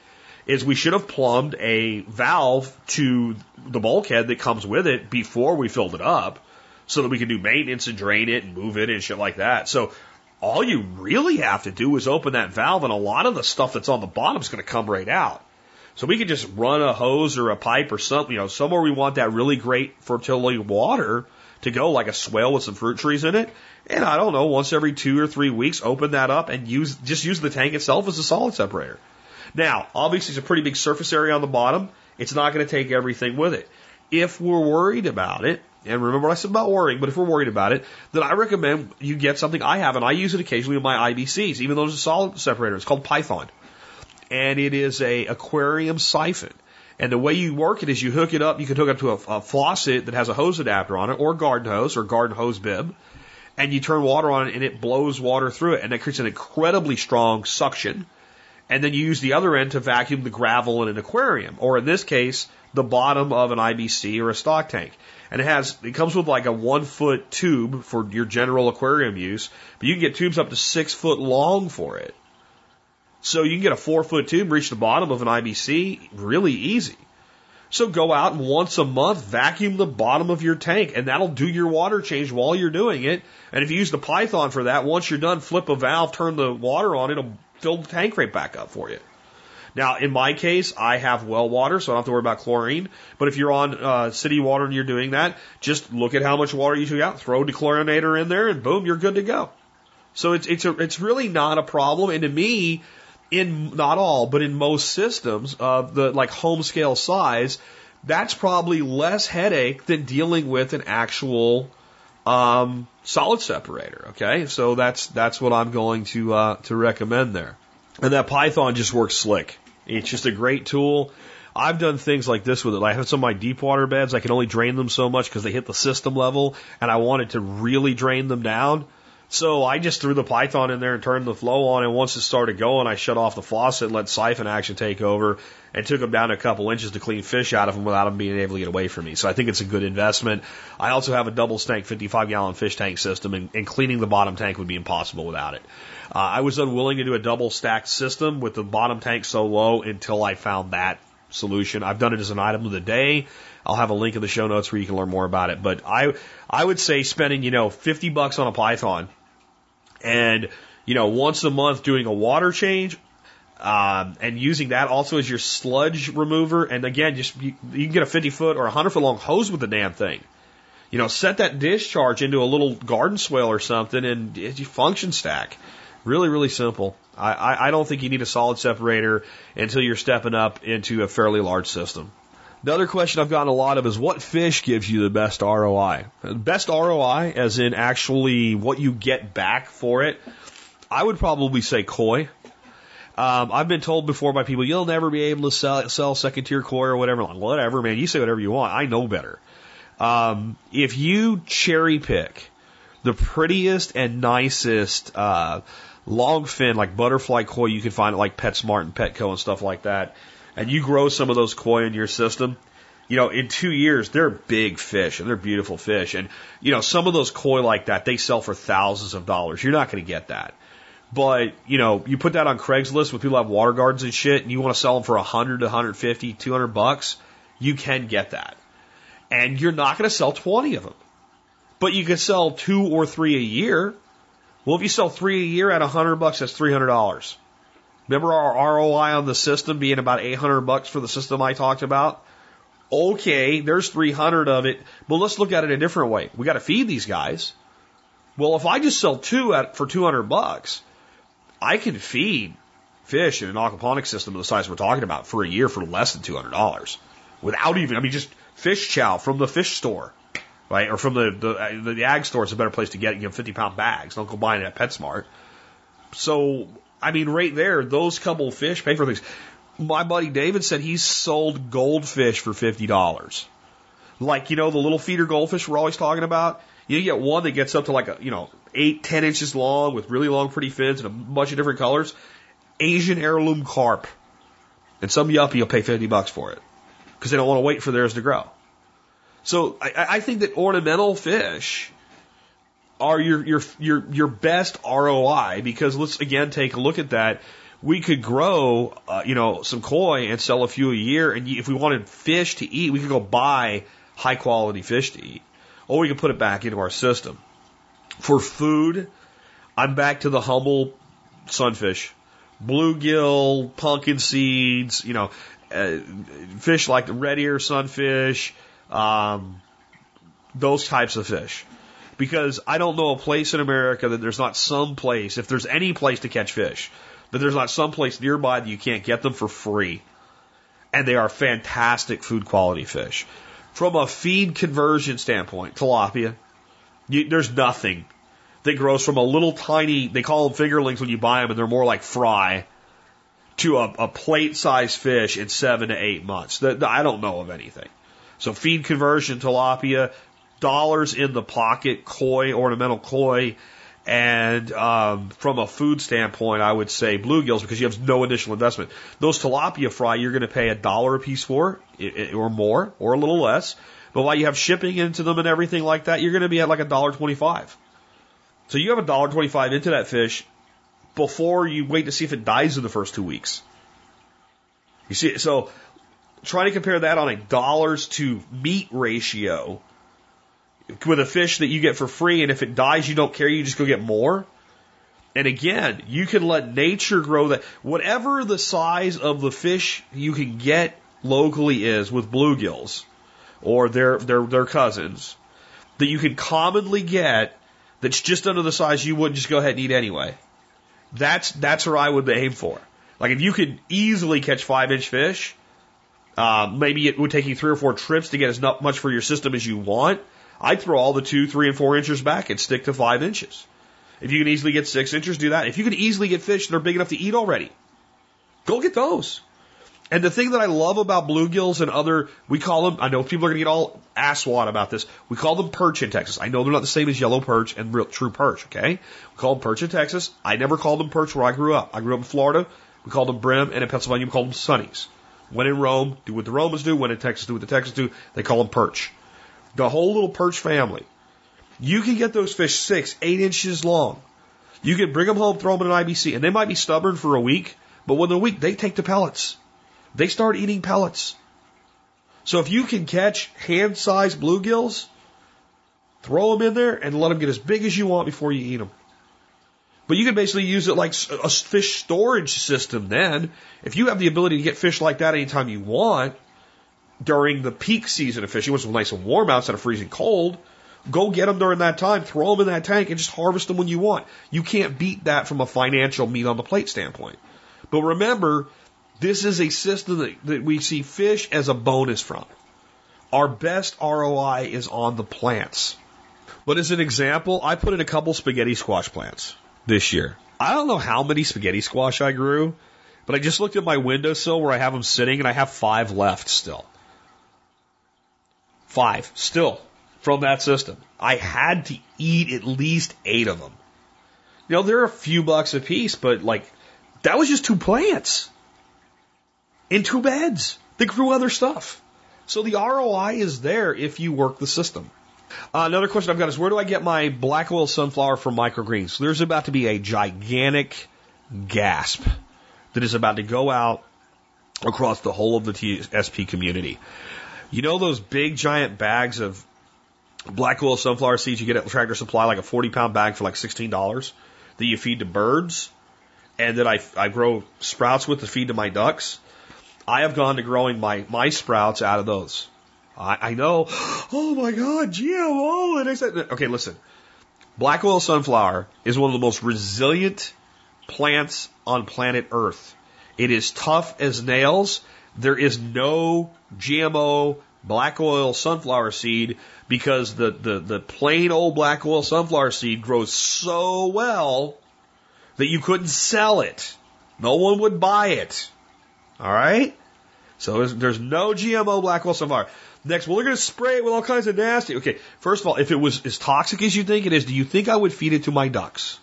is we should have plumbed a valve to the bulkhead that comes with it before we filled it up so that we can do maintenance and drain it and move it and shit like that. So all you really have to do is open that valve and a lot of the stuff that's on the bottom is going to come right out. So we could just run a hose or a pipe or something, you know, somewhere we want that really great fertility water to go, like a swale with some fruit trees in it. And I don't know, once every two or three weeks, open that up and use, just use the tank itself as a solid separator. Now, obviously it's a pretty big surface area on the bottom. It's not going to take everything with it. If we're worried about it, and remember what I said about worrying, but if we're worried about it, then I recommend you get something I have, and I use it occasionally with my IBCs, even though it's a solid separator. It's called Python and it is a aquarium siphon. And the way you work it is you hook it up. You can hook it up to a, a faucet that has a hose adapter on it, or garden hose, or garden hose bib, and you turn water on it, and it blows water through it, and it creates an incredibly strong suction. And then you use the other end to vacuum the gravel in an aquarium, or in this case, the bottom of an IBC or a stock tank. And it has, it comes with like a one foot tube for your general aquarium use, but you can get tubes up to six foot long for it. So you can get a four foot tube, reach the bottom of an IBC really easy. So go out and once a month vacuum the bottom of your tank and that'll do your water change while you're doing it. And if you use the Python for that, once you're done, flip a valve, turn the water on, it'll fill the tank right back up for you. Now, in my case, I have well water, so I don't have to worry about chlorine. But if you're on uh, city water and you're doing that, just look at how much water you took out, throw a dechlorinator in there, and boom, you're good to go. So it's it's a, it's really not a problem. And to me, in not all, but in most systems of the like home scale size, that's probably less headache than dealing with an actual um, solid separator. Okay, so that's that's what I'm going to uh, to recommend there. And that Python just works slick. It's just a great tool. I've done things like this with it. I have some of my deep water beds. I can only drain them so much because they hit the system level, and I wanted to really drain them down. So I just threw the Python in there and turned the flow on, and once it started going, I shut off the faucet let siphon action take over, and took them down a couple inches to clean fish out of them without them being able to get away from me. So I think it's a good investment. I also have a double tank 55 gallon fish tank system, and, and cleaning the bottom tank would be impossible without it. Uh, I was unwilling to do a double stacked system with the bottom tank so low until I found that solution. I've done it as an item of the day. I'll have a link in the show notes where you can learn more about it. But I, I would say spending, you know, 50 bucks on a Python and you know once a month doing a water change um, and using that also as your sludge remover. And again, just you, you can get a 50 foot or a 100 foot long hose with the damn thing. You know, set that discharge into a little garden swale or something and you function stack. Really, really simple. I, I, I don't think you need a solid separator until you're stepping up into a fairly large system. The other question I've gotten a lot of is what fish gives you the best ROI? Best ROI, as in actually what you get back for it, I would probably say koi. Um, I've been told before by people, you'll never be able to sell, sell second tier koi or whatever. Like, whatever, man. You say whatever you want. I know better. Um, if you cherry pick the prettiest and nicest uh, long fin, like butterfly koi, you can find at like PetSmart and Petco and stuff like that and you grow some of those koi in your system, you know, in two years, they're big fish and they're beautiful fish. And, you know, some of those koi like that, they sell for thousands of dollars. You're not going to get that. But, you know, you put that on Craigslist with people who have water gardens and shit, and you want to sell them for 100 to 150, 200 bucks, you can get that. And you're not going to sell 20 of them. But you can sell two or three a year. Well, if you sell three a year at 100 bucks, that's $300. Remember our ROI on the system being about 800 bucks for the system I talked about? Okay, there's 300 of it, but let's look at it a different way. We got to feed these guys. Well, if I just sell two at for 200 bucks, I can feed fish in an aquaponics system of the size we're talking about for a year for less than $200 without even, I mean, just fish chow from the fish store, right? Or from the, the, the the ag store is a better place to get. You know, 50 pound bags. Don't go buying it at PetSmart. So, I mean, right there, those couple fish pay for things my buddy David said he's sold goldfish for fifty dollars. Like you know the little feeder goldfish we're always talking about. You get one that gets up to like a you know eight ten inches long with really long pretty fins and a bunch of different colors. Asian heirloom carp, and some yuppie will pay fifty bucks for it because they don't want to wait for theirs to grow. So I, I think that ornamental fish are your your your your best ROI because let's again take a look at that we could grow, uh, you know, some koi and sell a few a year. And if we wanted fish to eat, we could go buy high quality fish to eat, or we could put it back into our system. For food, I'm back to the humble sunfish, bluegill, pumpkin seeds, you know, uh, fish like the red ear sunfish, um, those types of fish. Because I don't know a place in America that there's not some place, if there's any place to catch fish, that there's not some place nearby that you can't get them for free. And they are fantastic food quality fish. From a feed conversion standpoint, tilapia, you, there's nothing that grows from a little tiny, they call them fingerlings when you buy them, and they're more like fry, to a, a plate sized fish in seven to eight months. The, the, I don't know of anything. So feed conversion, tilapia, dollars in the pocket, koi, ornamental koi, and um, from a food standpoint, I would say bluegills because you have no additional investment. Those tilapia fry, you're going to pay a dollar a piece for, or more, or a little less. But while you have shipping into them and everything like that, you're going to be at like a dollar twenty-five. So you have a dollar twenty-five into that fish before you wait to see if it dies in the first two weeks. You see, so trying to compare that on a dollars to meat ratio with a fish that you get for free, and if it dies, you don't care, you just go get more. And again, you can let nature grow that. Whatever the size of the fish you can get locally is with bluegills or their, their, their cousins that you can commonly get that's just under the size you would just go ahead and eat anyway. That's, that's where I would aim for. Like if you could easily catch five inch fish, uh, maybe it would take you three or four trips to get as much for your system as you want. I'd throw all the two, three, and four inches back and stick to five inches. If you can easily get six inches, do that. If you can easily get fish that are big enough to eat already, go get those. And the thing that I love about bluegills and other, we call them, I know people are going to get all asswat about this. We call them perch in Texas. I know they're not the same as yellow perch and real, true perch, okay? We call them perch in Texas. I never called them perch where I grew up. I grew up in Florida. We called them brim, and in Pennsylvania we called them sunnies. When in Rome, do what the Romans do. When in Texas, do what the Texans do. They call them perch the whole little perch family. You can get those fish six, eight inches long. You can bring them home, throw them in an IBC, and they might be stubborn for a week, but within a week they take to pellets. They start eating pellets. So if you can catch hand-sized bluegills, throw them in there and let them get as big as you want before you eat them. But you can basically use it like a fish storage system then. If you have the ability to get fish like that anytime you want, during the peak season of fishing, which is nice and warm outside of freezing cold, go get them during that time, throw them in that tank, and just harvest them when you want. You can't beat that from a financial meat on the plate standpoint. But remember, this is a system that, that we see fish as a bonus from. Our best ROI is on the plants. But as an example, I put in a couple spaghetti squash plants this year. I don't know how many spaghetti squash I grew, but I just looked at my windowsill where I have them sitting and I have five left still. Five, still, from that system. I had to eat at least eight of them. You know, they're a few bucks a piece, but like, that was just two plants in two beds. They grew other stuff. So the ROI is there if you work the system. Uh, another question I've got is where do I get my black oil sunflower for microgreens? So there's about to be a gigantic gasp that is about to go out across the whole of the TSP community. You know those big giant bags of black oil sunflower seeds you get at Tractor Supply, like a 40 pound bag for like $16 that you feed to birds and that I, I grow sprouts with to feed to my ducks? I have gone to growing my, my sprouts out of those. I, I know, oh my God, GMO. Oh, and I said, okay, listen. Black oil sunflower is one of the most resilient plants on planet Earth. It is tough as nails. There is no GMO black oil sunflower seed because the, the, the plain old black oil sunflower seed grows so well that you couldn't sell it. No one would buy it. All right? So there's, there's no GMO black oil sunflower. Next, well, they're going to spray it with all kinds of nasty. Okay, first of all, if it was as toxic as you think it is, do you think I would feed it to my ducks?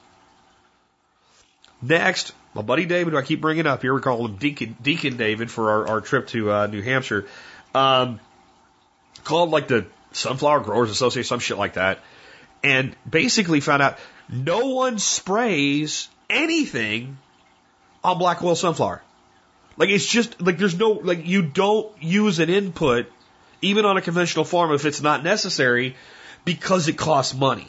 Next, my buddy David, who I keep bringing up here, we call him Deacon, Deacon David for our, our trip to uh, New Hampshire, um, called like the Sunflower Growers Association, some shit like that, and basically found out no one sprays anything on black oil sunflower. Like it's just like there's no like you don't use an input even on a conventional farm if it's not necessary because it costs money.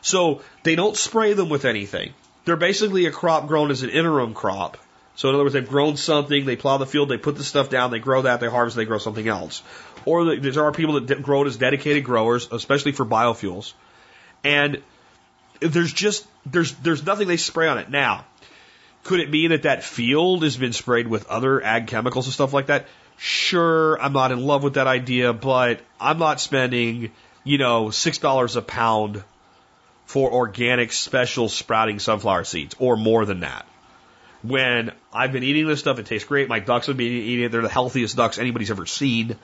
So they don't spray them with anything. They're basically a crop grown as an interim crop. So in other words, they've grown something, they plow the field, they put the stuff down, they grow that, they harvest, they grow something else. Or there are people that grow it as dedicated growers, especially for biofuels. And there's just there's there's nothing they spray on it. Now, could it be that that field has been sprayed with other ag chemicals and stuff like that? Sure, I'm not in love with that idea, but I'm not spending, you know, $6 a pound for organic special sprouting sunflower seeds or more than that. When I've been eating this stuff, it tastes great. My ducks have been eating it. They're the healthiest ducks anybody's ever seen.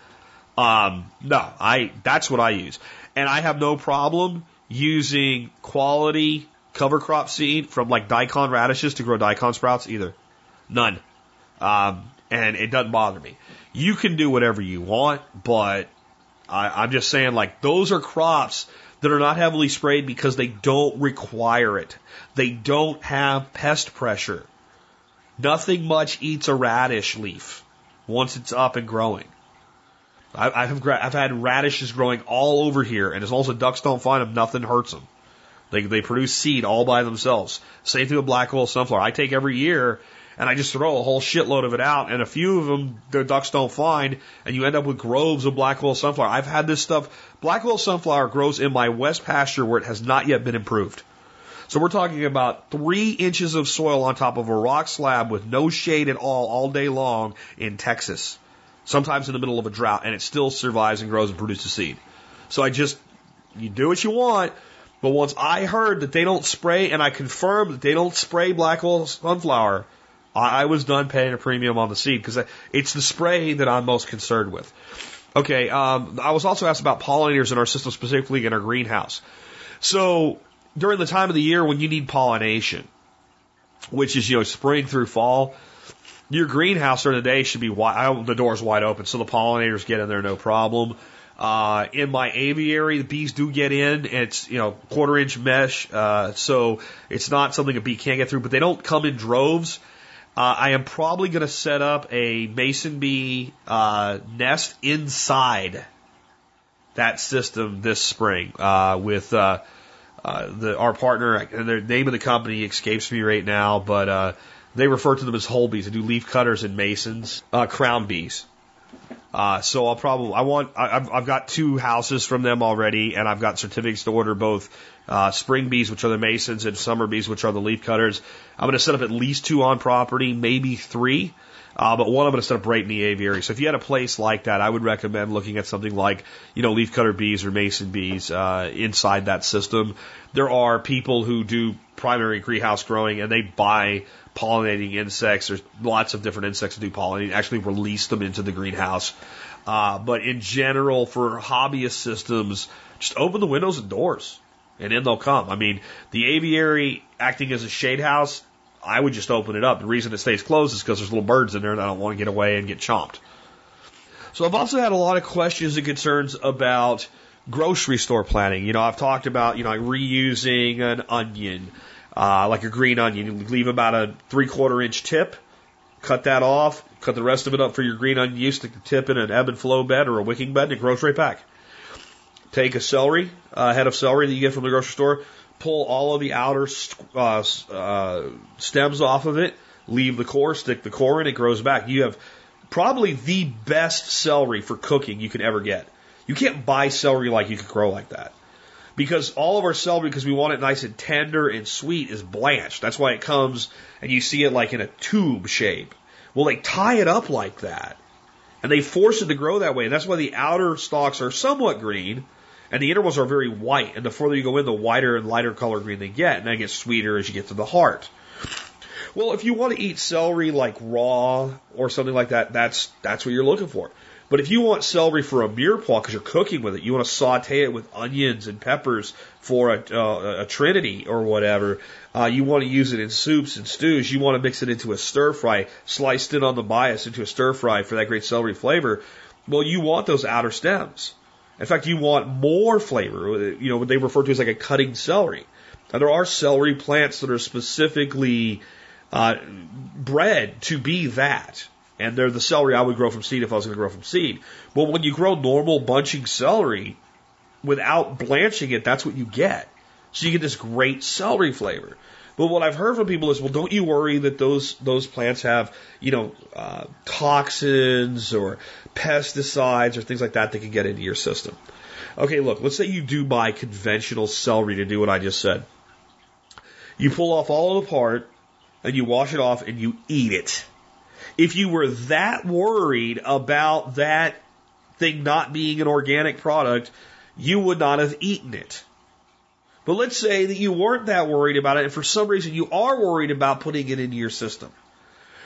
Um, no, I, that's what I use. And I have no problem using quality cover crop seed from like daikon radishes to grow daikon sprouts either. None. Um, and it doesn't bother me. You can do whatever you want, but I, I'm just saying, like, those are crops that are not heavily sprayed because they don't require it. They don't have pest pressure. Nothing much eats a radish leaf once it's up and growing. I, I've, I've had radishes growing all over here, and as long as the ducks don't find them, nothing hurts them. They, they produce seed all by themselves. Same thing with black oil sunflower. I take every year and I just throw a whole shitload of it out, and a few of them the ducks don't find, and you end up with groves of black oil sunflower. I've had this stuff. Black oil sunflower grows in my west pasture where it has not yet been improved. So we're talking about three inches of soil on top of a rock slab with no shade at all all day long in Texas. Sometimes in the middle of a drought, and it still survives and grows and produces seed. So I just, you do what you want, but once I heard that they don't spray, and I confirmed that they don't spray black oil sunflower, I, was done paying a premium on the seed because it's the spray that I'm most concerned with. Okay, um, I was also asked about pollinators in our system, specifically in our greenhouse. So during the time of the year when you need pollination, which is you know spring through fall, your greenhouse during the day should be wide, the doors wide open, so the pollinators get in there no problem. Uh, in my aviary, the bees do get in. It's you know quarter inch mesh, uh, so it's not something a bee can't get through. But they don't come in droves. Uh, I am probably going to set up a mason bee uh, nest inside that system this spring uh, with uh, uh, the, our partner. And the name of the company escapes me right now, but uh, they refer to them as whole bees. They do leaf cutters and masons, uh, crown bees. Uh, so I'll probably I want I, I've I've got two houses from them already, and I've got certificates to order both uh, spring bees, which are the masons, and summer bees, which are the leaf cutters. I'm going to set up at least two on property, maybe three. But one I'm going to set up right in the aviary. So if you had a place like that, I would recommend looking at something like, you know, leaf cutter bees or mason bees uh, inside that system. There are people who do primary greenhouse growing and they buy pollinating insects. There's lots of different insects that do pollinating. Actually, release them into the greenhouse. Uh, but in general, for hobbyist systems, just open the windows and doors and in they'll come. I mean, the aviary acting as a shade house, I would just open it up. The reason it stays closed is because there's little birds in there and I don't want to get away and get chomped. So I've also had a lot of questions and concerns about grocery store planning. You know, I've talked about, you know, like reusing an onion, uh, like a green onion. You leave about a three quarter inch tip, cut that off, cut the rest of it up for your green onion use, stick the tip in an ebb and flow bed or a wicking bed and it grows right back. Take a celery, a head of celery that you get from the grocery store, pull all of the outer uh, uh, stems off of it, leave the core, stick the core in, it grows back. You have probably the best celery for cooking you could ever get. You can't buy celery like you could grow like that. Because all of our celery, because we want it nice and tender and sweet, is blanched. That's why it comes and you see it like in a tube shape. Well, they tie it up like that. And they force it to grow that way. And that's why the outer stalks are somewhat green and the intervals are very white. And the further you go in, the whiter and lighter color green they get. And it gets sweeter as you get to the heart. Well, if you want to eat celery like raw or something like that, that's, that's what you're looking for. But if you want celery for a mirepoix because you're cooking with it, you want to saute it with onions and peppers for a, uh, a trinity or whatever. Uh, you want to use it in soups and stews. You want to mix it into a stir fry, sliced in on the bias into a stir fry for that great celery flavor. Well, you want those outer stems. In fact, you want more flavor. You know what they refer to as like a cutting celery. Now, there are celery plants that are specifically uh, bred to be that. And they're the celery I would grow from seed if I was going to grow from seed. But when you grow normal bunching celery without blanching it, that's what you get. So you get this great celery flavor. But what I've heard from people is, well, don't you worry that those those plants have, you know, uh, toxins or pesticides or things like that that can get into your system. Okay, look, let's say you do buy conventional celery to do what I just said. You pull off all of the part and you wash it off and you eat it. If you were that worried about that thing not being an organic product, you would not have eaten it. But let's say that you weren't that worried about it, and for some reason you are worried about putting it into your system.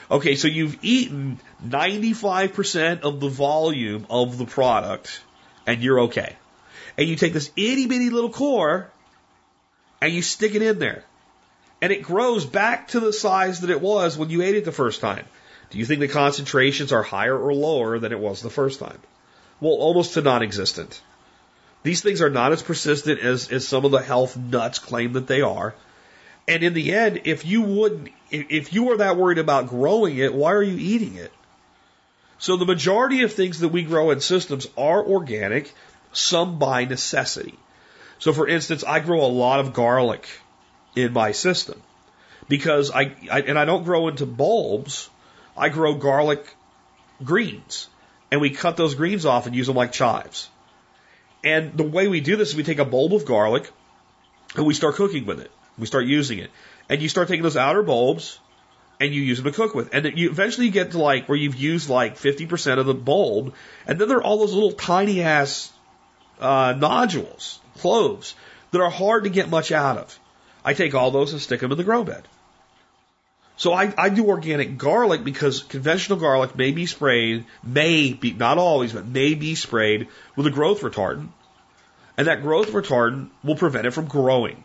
Okay, so you've eaten 95% of the volume of the product, and you're okay. And you take this itty bitty little core, and you stick it in there. And it grows back to the size that it was when you ate it the first time. Do you think the concentrations are higher or lower than it was the first time? Well, almost to non existent. These things are not as persistent as, as some of the health nuts claim that they are. And in the end, if you wouldn't, if you are that worried about growing it, why are you eating it? So the majority of things that we grow in systems are organic, some by necessity. So for instance, I grow a lot of garlic in my system because I, I and I don't grow into bulbs. I grow garlic greens and we cut those greens off and use them like chives. And the way we do this is we take a bulb of garlic and we start cooking with it. We start using it. And you start taking those outer bulbs and you use them to cook with. And you eventually get to like where you've used like 50% of the bulb. And then there are all those little tiny ass uh, nodules, cloves, that are hard to get much out of. I take all those and stick them in the grow bed. So I, I do organic garlic because conventional garlic may be sprayed, may be, not always, but may be sprayed with a growth retardant. And that growth retardant will prevent it from growing.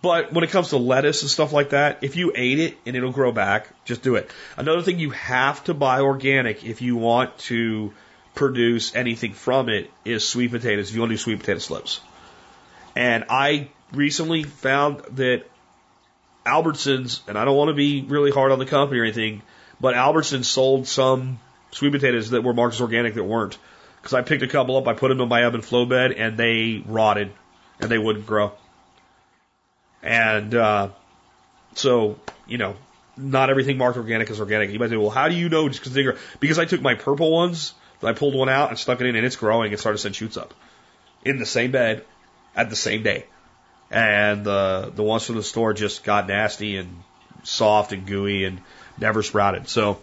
But when it comes to lettuce and stuff like that, if you ate it and it'll grow back, just do it. Another thing you have to buy organic if you want to produce anything from it is sweet potatoes, if you want to do sweet potato slips. And I recently found that Albertsons, and I don't want to be really hard on the company or anything, but Albertsons sold some sweet potatoes that were marked as organic that weren't. Because I picked a couple up, I put them in my and flow bed, and they rotted, and they wouldn't grow. And uh, so, you know, not everything marked organic is organic. You might say, well, how do you know just because they grow? Because I took my purple ones, I pulled one out and stuck it in, and it's growing and started to send shoots up in the same bed at the same day and the the ones from the store just got nasty and soft and gooey and never sprouted. So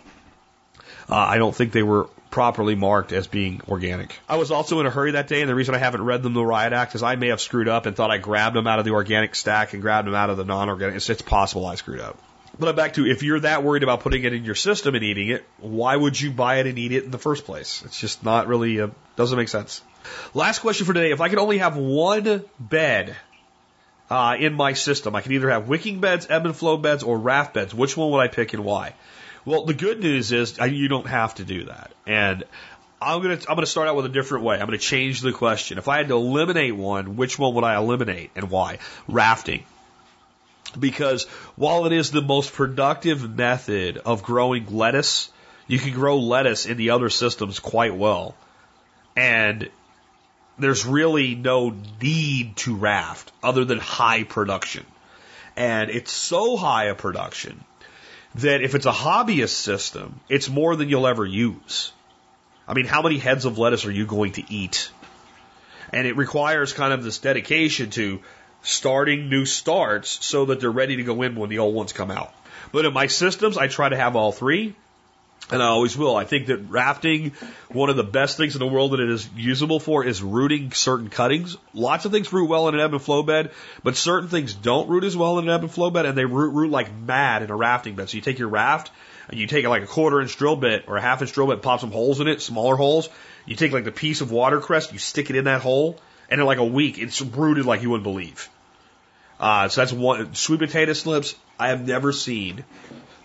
uh, I don't think they were properly marked as being organic. I was also in a hurry that day, and the reason I haven't read them the riot act is I may have screwed up and thought I grabbed them out of the organic stack and grabbed them out of the non-organic. It's, it's possible I screwed up. But I'm back to if you're that worried about putting it in your system and eating it, why would you buy it and eat it in the first place? It's just not really a, doesn't make sense. Last question for today: If I could only have one bed uh, in my system. I can either have wicking beds, ebb and flow beds, or raft beds. Which one would I pick and why? Well, the good news is uh, you don't have to do that. And I'm gonna I'm gonna start out with a different way. I'm gonna change the question. If I had to eliminate one, which one would I eliminate and why? Rafting. Because while it is the most productive method of growing lettuce, you can grow lettuce in the other systems quite well. And there's really no need to raft other than high production. And it's so high a production that if it's a hobbyist system, it's more than you'll ever use. I mean, how many heads of lettuce are you going to eat? And it requires kind of this dedication to starting new starts so that they're ready to go in when the old ones come out. But in my systems, I try to have all three. And I always will. I think that rafting, one of the best things in the world that it is usable for is rooting certain cuttings. Lots of things root well in an ebb and flow bed, but certain things don't root as well in an ebb and flow bed, and they root, root like mad in a rafting bed. So you take your raft, and you take like a quarter inch drill bit or a half inch drill bit, pop some holes in it, smaller holes. You take like the piece of watercress, you stick it in that hole, and in like a week, it's rooted like you wouldn't believe. Uh, so that's one. Sweet potato slips, I have never seen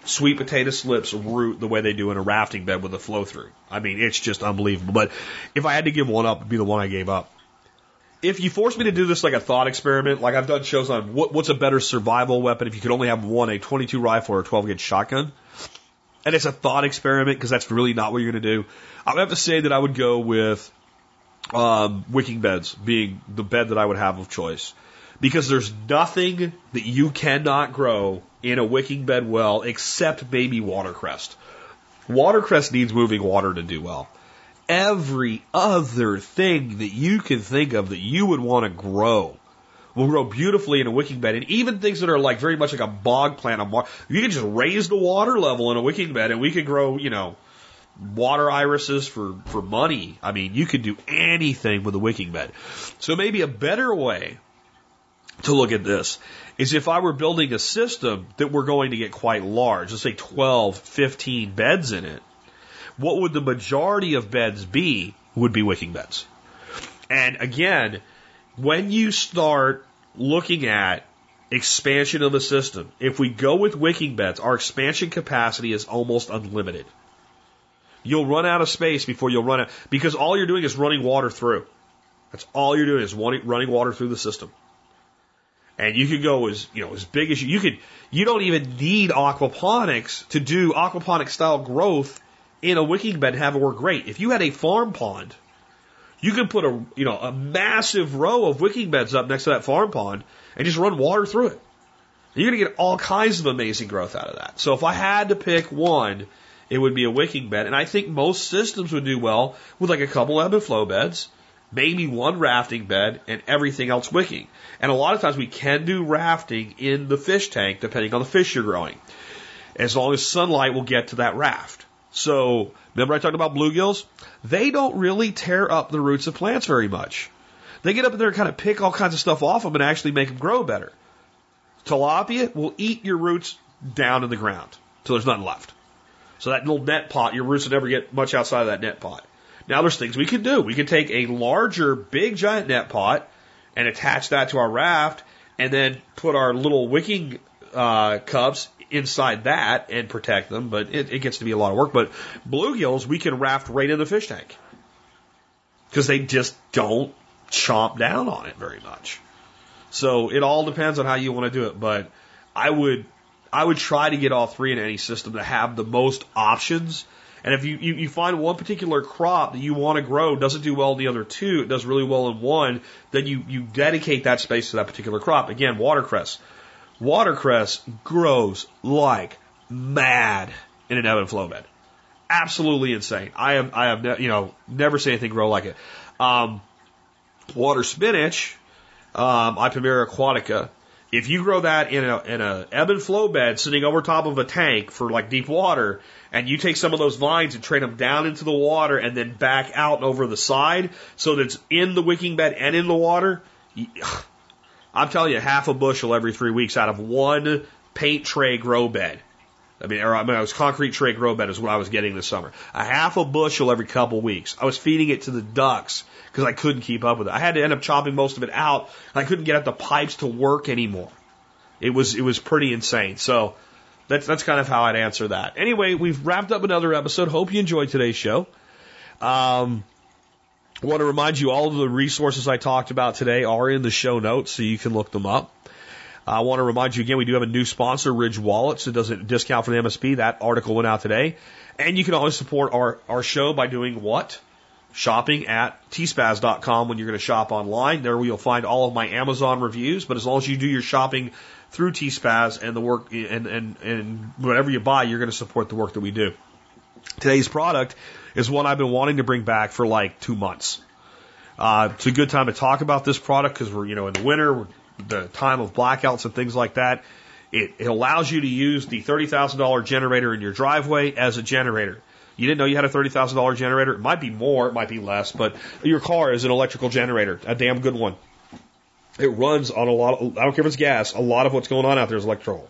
sweet potato slips root the way they do in a rafting bed with a flow through. I mean, it's just unbelievable. But if I had to give one up, it'd be the one I gave up. If you force me to do this like a thought experiment, like I've done shows on what, what's a better survival weapon if you could only have one, a 22 rifle or a 12 gauge shotgun, and it's a thought experiment because that's really not what you're going to do. I would have to say that I would go with um, wicking beds being the bed that I would have of choice because there's nothing that you cannot grow in a wicking bed well except baby watercress. Watercress needs moving water to do well. Every other thing that you can think of that you would want to grow will grow beautifully in a wicking bed. And even things that are like very much like a bog plant on you can just raise the water level in a wicking bed and we could grow, you know, water irises for, for money. I mean, you could do anything with a wicking bed. So maybe a better way to look at this is if I were building a system that were going to get quite large, let's say 12, 15 beds in it, what would the majority of beds be? Would be wicking beds. And again, when you start looking at expansion of the system, if we go with wicking beds, our expansion capacity is almost unlimited. You'll run out of space before you'll run out because all you're doing is running water through. That's all you're doing is running water through the system. And you could go as, you know, as big as you, you could, you don't even need aquaponics to do aquaponic style growth in a wicking bed and have it work great. If you had a farm pond, you could put a, you know, a massive row of wicking beds up next to that farm pond and just run water through it. You're going to get all kinds of amazing growth out of that. So if I had to pick one, it would be a wicking bed. And I think most systems would do well with like a couple ebb and flow beds maybe one rafting bed and everything else wicking. And a lot of times we can do rafting in the fish tank depending on the fish you're growing. As long as sunlight will get to that raft. So, remember I talked about bluegills? They don't really tear up the roots of plants very much. They get up in there and kind of pick all kinds of stuff off them and actually make them grow better. Tilapia will eat your roots down in the ground till there's nothing left. So that little net pot, your roots will never get much outside of that net pot. Now there's things we could do. We could take a larger, big giant net pot and attach that to our raft and then put our little wicking uh, cups inside that and protect them, but it, it gets to be a lot of work. But bluegills, we can raft right in the fish tank because they just don't chomp down on it very much. So it all depends on how you want to do it. But I would, I would try to get all three in any system to have the most options and if you, you, you find one particular crop that you want to grow doesn't do well in the other two, it does really well in one, then you, you dedicate that space to that particular crop. Again, watercress. Watercress grows like mad in an ebb and flow bed. Absolutely insane. I have, I have, ne- you know, never seen anything grow like it. Um, water spinach, um, Ipomoea aquatica, if you grow that in a, in a ebb and flow bed sitting over top of a tank for like deep water, and you take some of those vines and train them down into the water and then back out and over the side so that it's in the wicking bed and in the water, I'm telling you, half a bushel every three weeks out of one paint tray grow bed. I mean, or I mean, it was concrete tray grow bed is what I was getting this summer. A half a bushel every couple weeks. I was feeding it to the ducks because I couldn't keep up with it. I had to end up chopping most of it out. I couldn't get the pipes to work anymore. It was it was pretty insane. So That's that's kind of how I'd answer that. Anyway, we've wrapped up another episode. Hope you enjoyed today's show. Um, I want to remind you all of the resources I talked about today are in the show notes, so you can look them up. I want to remind you again, we do have a new sponsor, Ridge Wallets. It does a discount for the MSB. That article went out today. And you can always support our, our show by doing what? Shopping at tspaz.com when you're going to shop online. There you'll find all of my Amazon reviews. But as long as you do your shopping through tspaz and the work and, and, and whatever you buy, you're going to support the work that we do. Today's product is one I've been wanting to bring back for like two months. Uh, it's a good time to talk about this product because we're, you know, in the winter, we're the time of blackouts and things like that. It, it allows you to use the $30,000 generator in your driveway as a generator. You didn't know you had a $30,000 generator? It might be more, it might be less, but your car is an electrical generator, a damn good one. It runs on a lot of, I don't care if it's gas, a lot of what's going on out there is electrical.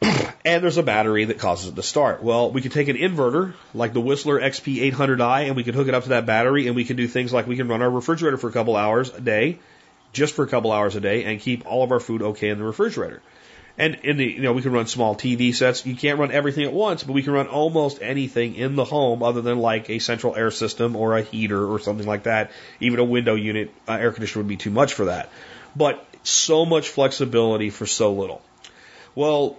and there's a battery that causes it to start. Well, we could take an inverter like the Whistler XP800i and we could hook it up to that battery and we can do things like we can run our refrigerator for a couple hours a day just for a couple hours a day and keep all of our food okay in the refrigerator. And in the, you know, we can run small TV sets. You can't run everything at once, but we can run almost anything in the home other than like a central air system or a heater or something like that. Even a window unit, uh, air conditioner would be too much for that. But so much flexibility for so little. Well,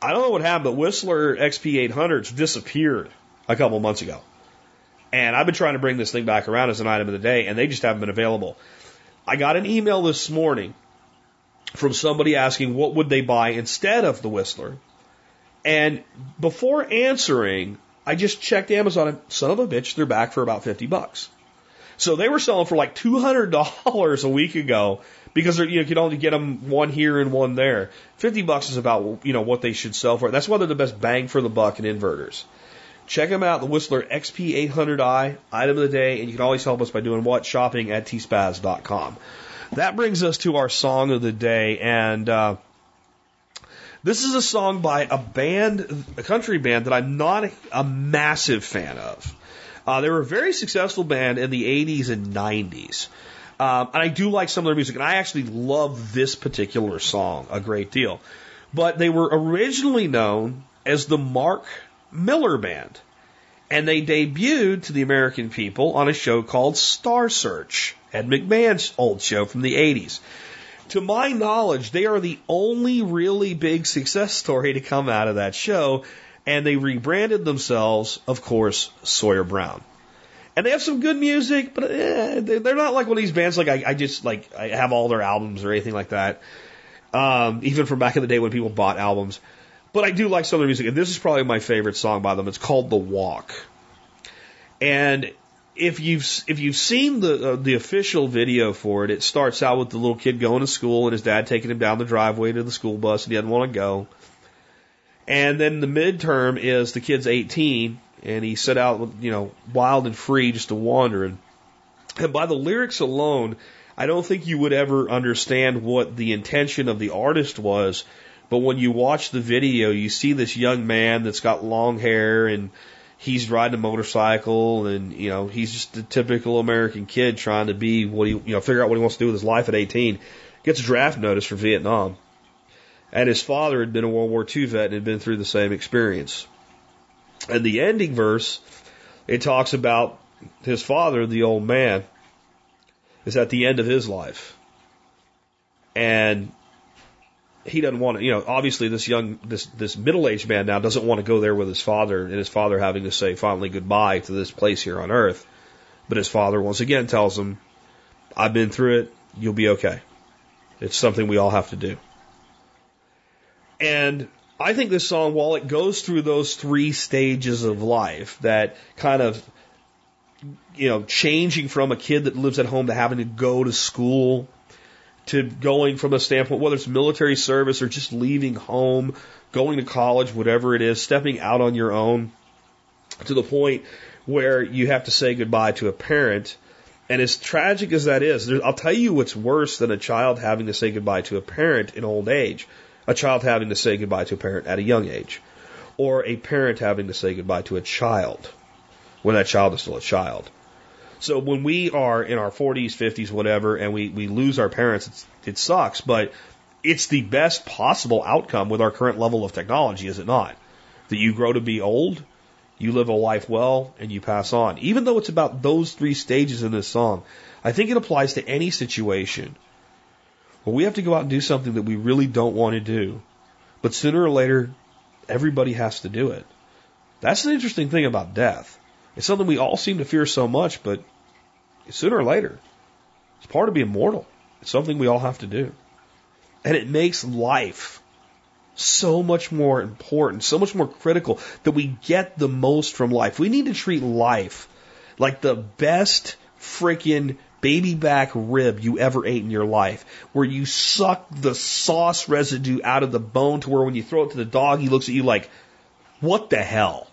I don't know what happened, but Whistler XP800s disappeared a couple months ago. And I've been trying to bring this thing back around as an item of the day, and they just haven't been available. I got an email this morning from somebody asking what would they buy instead of the Whistler. And before answering, I just checked Amazon and son of a bitch, they're back for about 50 bucks. So they were selling for like $200 a week ago because you, know, you could only get them one here and one there. 50 bucks is about, you know, what they should sell for. That's why they're the best bang for the buck in inverters. Check them out, the Whistler XP800i, item of the day, and you can always help us by doing what? Shopping at tspaz.com. That brings us to our song of the day, and uh, this is a song by a band, a country band that I'm not a, a massive fan of. Uh, they were a very successful band in the 80s and 90s. Um, and I do like some of their music, and I actually love this particular song a great deal. But they were originally known as the Mark Miller Band. And they debuted to the American people on a show called Star Search, Ed McMahon's old show from the 80s. To my knowledge, they are the only really big success story to come out of that show, and they rebranded themselves, of course, Sawyer Brown. And they have some good music, but eh, they're not like one of these bands like I, I just like I have all their albums or anything like that. Um, even from back in the day when people bought albums. But I do like some of their music, and this is probably my favorite song by them. It's called "The Walk," and if you've if you've seen the uh, the official video for it, it starts out with the little kid going to school and his dad taking him down the driveway to the school bus, and he doesn't want to go. And then the midterm is the kid's 18, and he set out, you know, wild and free just to wander. And, and by the lyrics alone, I don't think you would ever understand what the intention of the artist was but when you watch the video, you see this young man that's got long hair and he's riding a motorcycle and, you know, he's just a typical American kid trying to be what he, you know, figure out what he wants to do with his life at 18. Gets a draft notice for Vietnam. And his father had been a World War II vet and had been through the same experience. And the ending verse, it talks about his father, the old man, is at the end of his life. And he doesn't want to, you know, obviously this young, this, this middle-aged man now doesn't want to go there with his father and his father having to say finally goodbye to this place here on earth. But his father once again tells him, I've been through it. You'll be okay. It's something we all have to do. And I think this song, while it goes through those three stages of life, that kind of, you know, changing from a kid that lives at home to having to go to school to going from a standpoint, whether it's military service or just leaving home, going to college, whatever it is, stepping out on your own to the point where you have to say goodbye to a parent. And as tragic as that is, I'll tell you what's worse than a child having to say goodbye to a parent in old age. A child having to say goodbye to a parent at a young age. Or a parent having to say goodbye to a child when that child is still a child. So when we are in our 40s, 50s, whatever, and we, we lose our parents, it sucks. But it's the best possible outcome with our current level of technology, is it not? That you grow to be old, you live a life well, and you pass on. Even though it's about those three stages in this song, I think it applies to any situation where we have to go out and do something that we really don't want to do. But sooner or later, everybody has to do it. That's the interesting thing about death. It's something we all seem to fear so much, but sooner or later, it's part of being mortal. It's something we all have to do. And it makes life so much more important, so much more critical that we get the most from life. We need to treat life like the best freaking baby back rib you ever ate in your life, where you suck the sauce residue out of the bone to where when you throw it to the dog, he looks at you like, what the hell?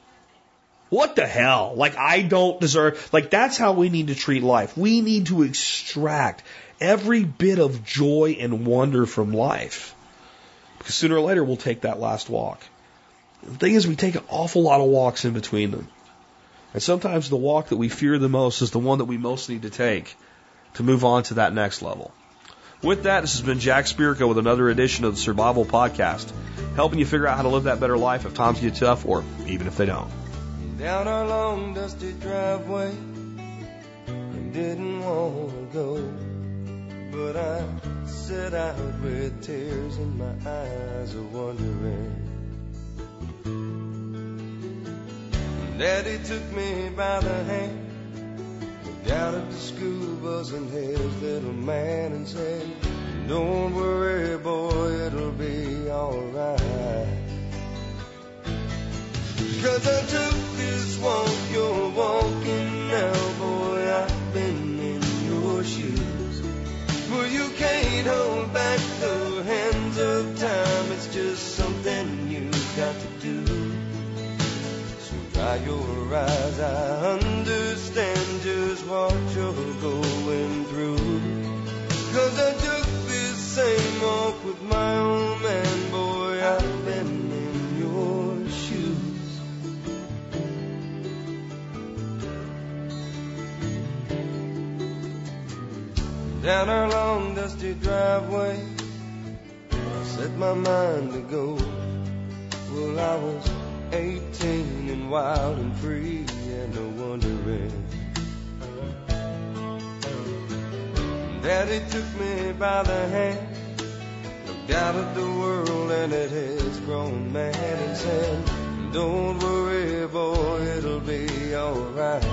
What the hell? Like, I don't deserve, like, that's how we need to treat life. We need to extract every bit of joy and wonder from life. Because sooner or later, we'll take that last walk. The thing is, we take an awful lot of walks in between them. And sometimes the walk that we fear the most is the one that we most need to take to move on to that next level. With that, this has been Jack Spirko with another edition of the Survival Podcast, helping you figure out how to live that better life if times get tough or even if they don't. Down our long dusty driveway, I didn't want to go, but I set out with tears in my eyes of wondering. Daddy took me by the hand looked out of the school bus and his little man and said, Don't worry, boy, it'll be alright. Cause I took this walk you're walking now, boy, I've been in your shoes. Well, you can't hold back the hands of time, it's just something you've got to do. So dry your eyes, I understand just what you're going through. Cause I took this same walk with my old man, Down our long dusty driveway, I set my mind to go. Well, I was 18 and wild and free and no wondering. Daddy took me by the hand, looked out at the world and at his grown man and said, Don't worry, boy, it'll be alright.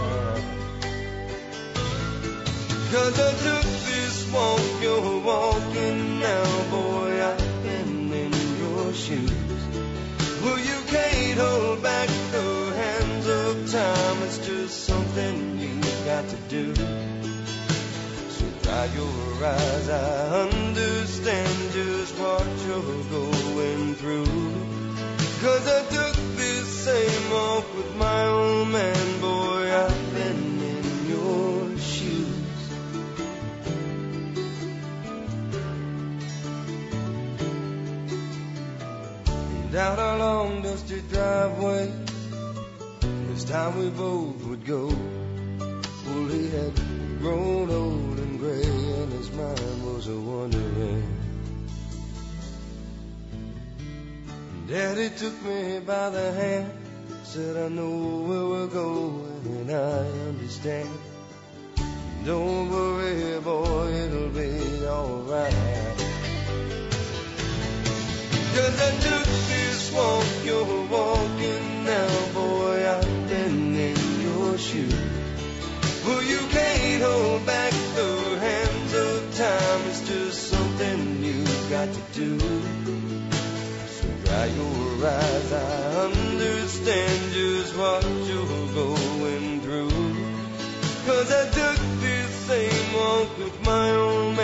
Cause I took walk you're walking now, boy, I've been in your shoes. Well, you can't hold back the hands of time. It's just something you've got to do. So dry your eyes. I understand just what you're going through. Cause I took this same walk with my old man, Down our long dusty driveway, this time we both would go. Well, he had grown old and gray, and his mind was a wondering. Daddy took me by the hand, said, I know where we're going, and I understand. Don't worry, boy, it'll be alright. Cause I took this walk you're walking now, boy, I've been in your shoes. Well, you can't hold back the hands of time, it's just something you've got to do. So dry your eyes, I understand just what you're going through. Cause I took this same walk with my own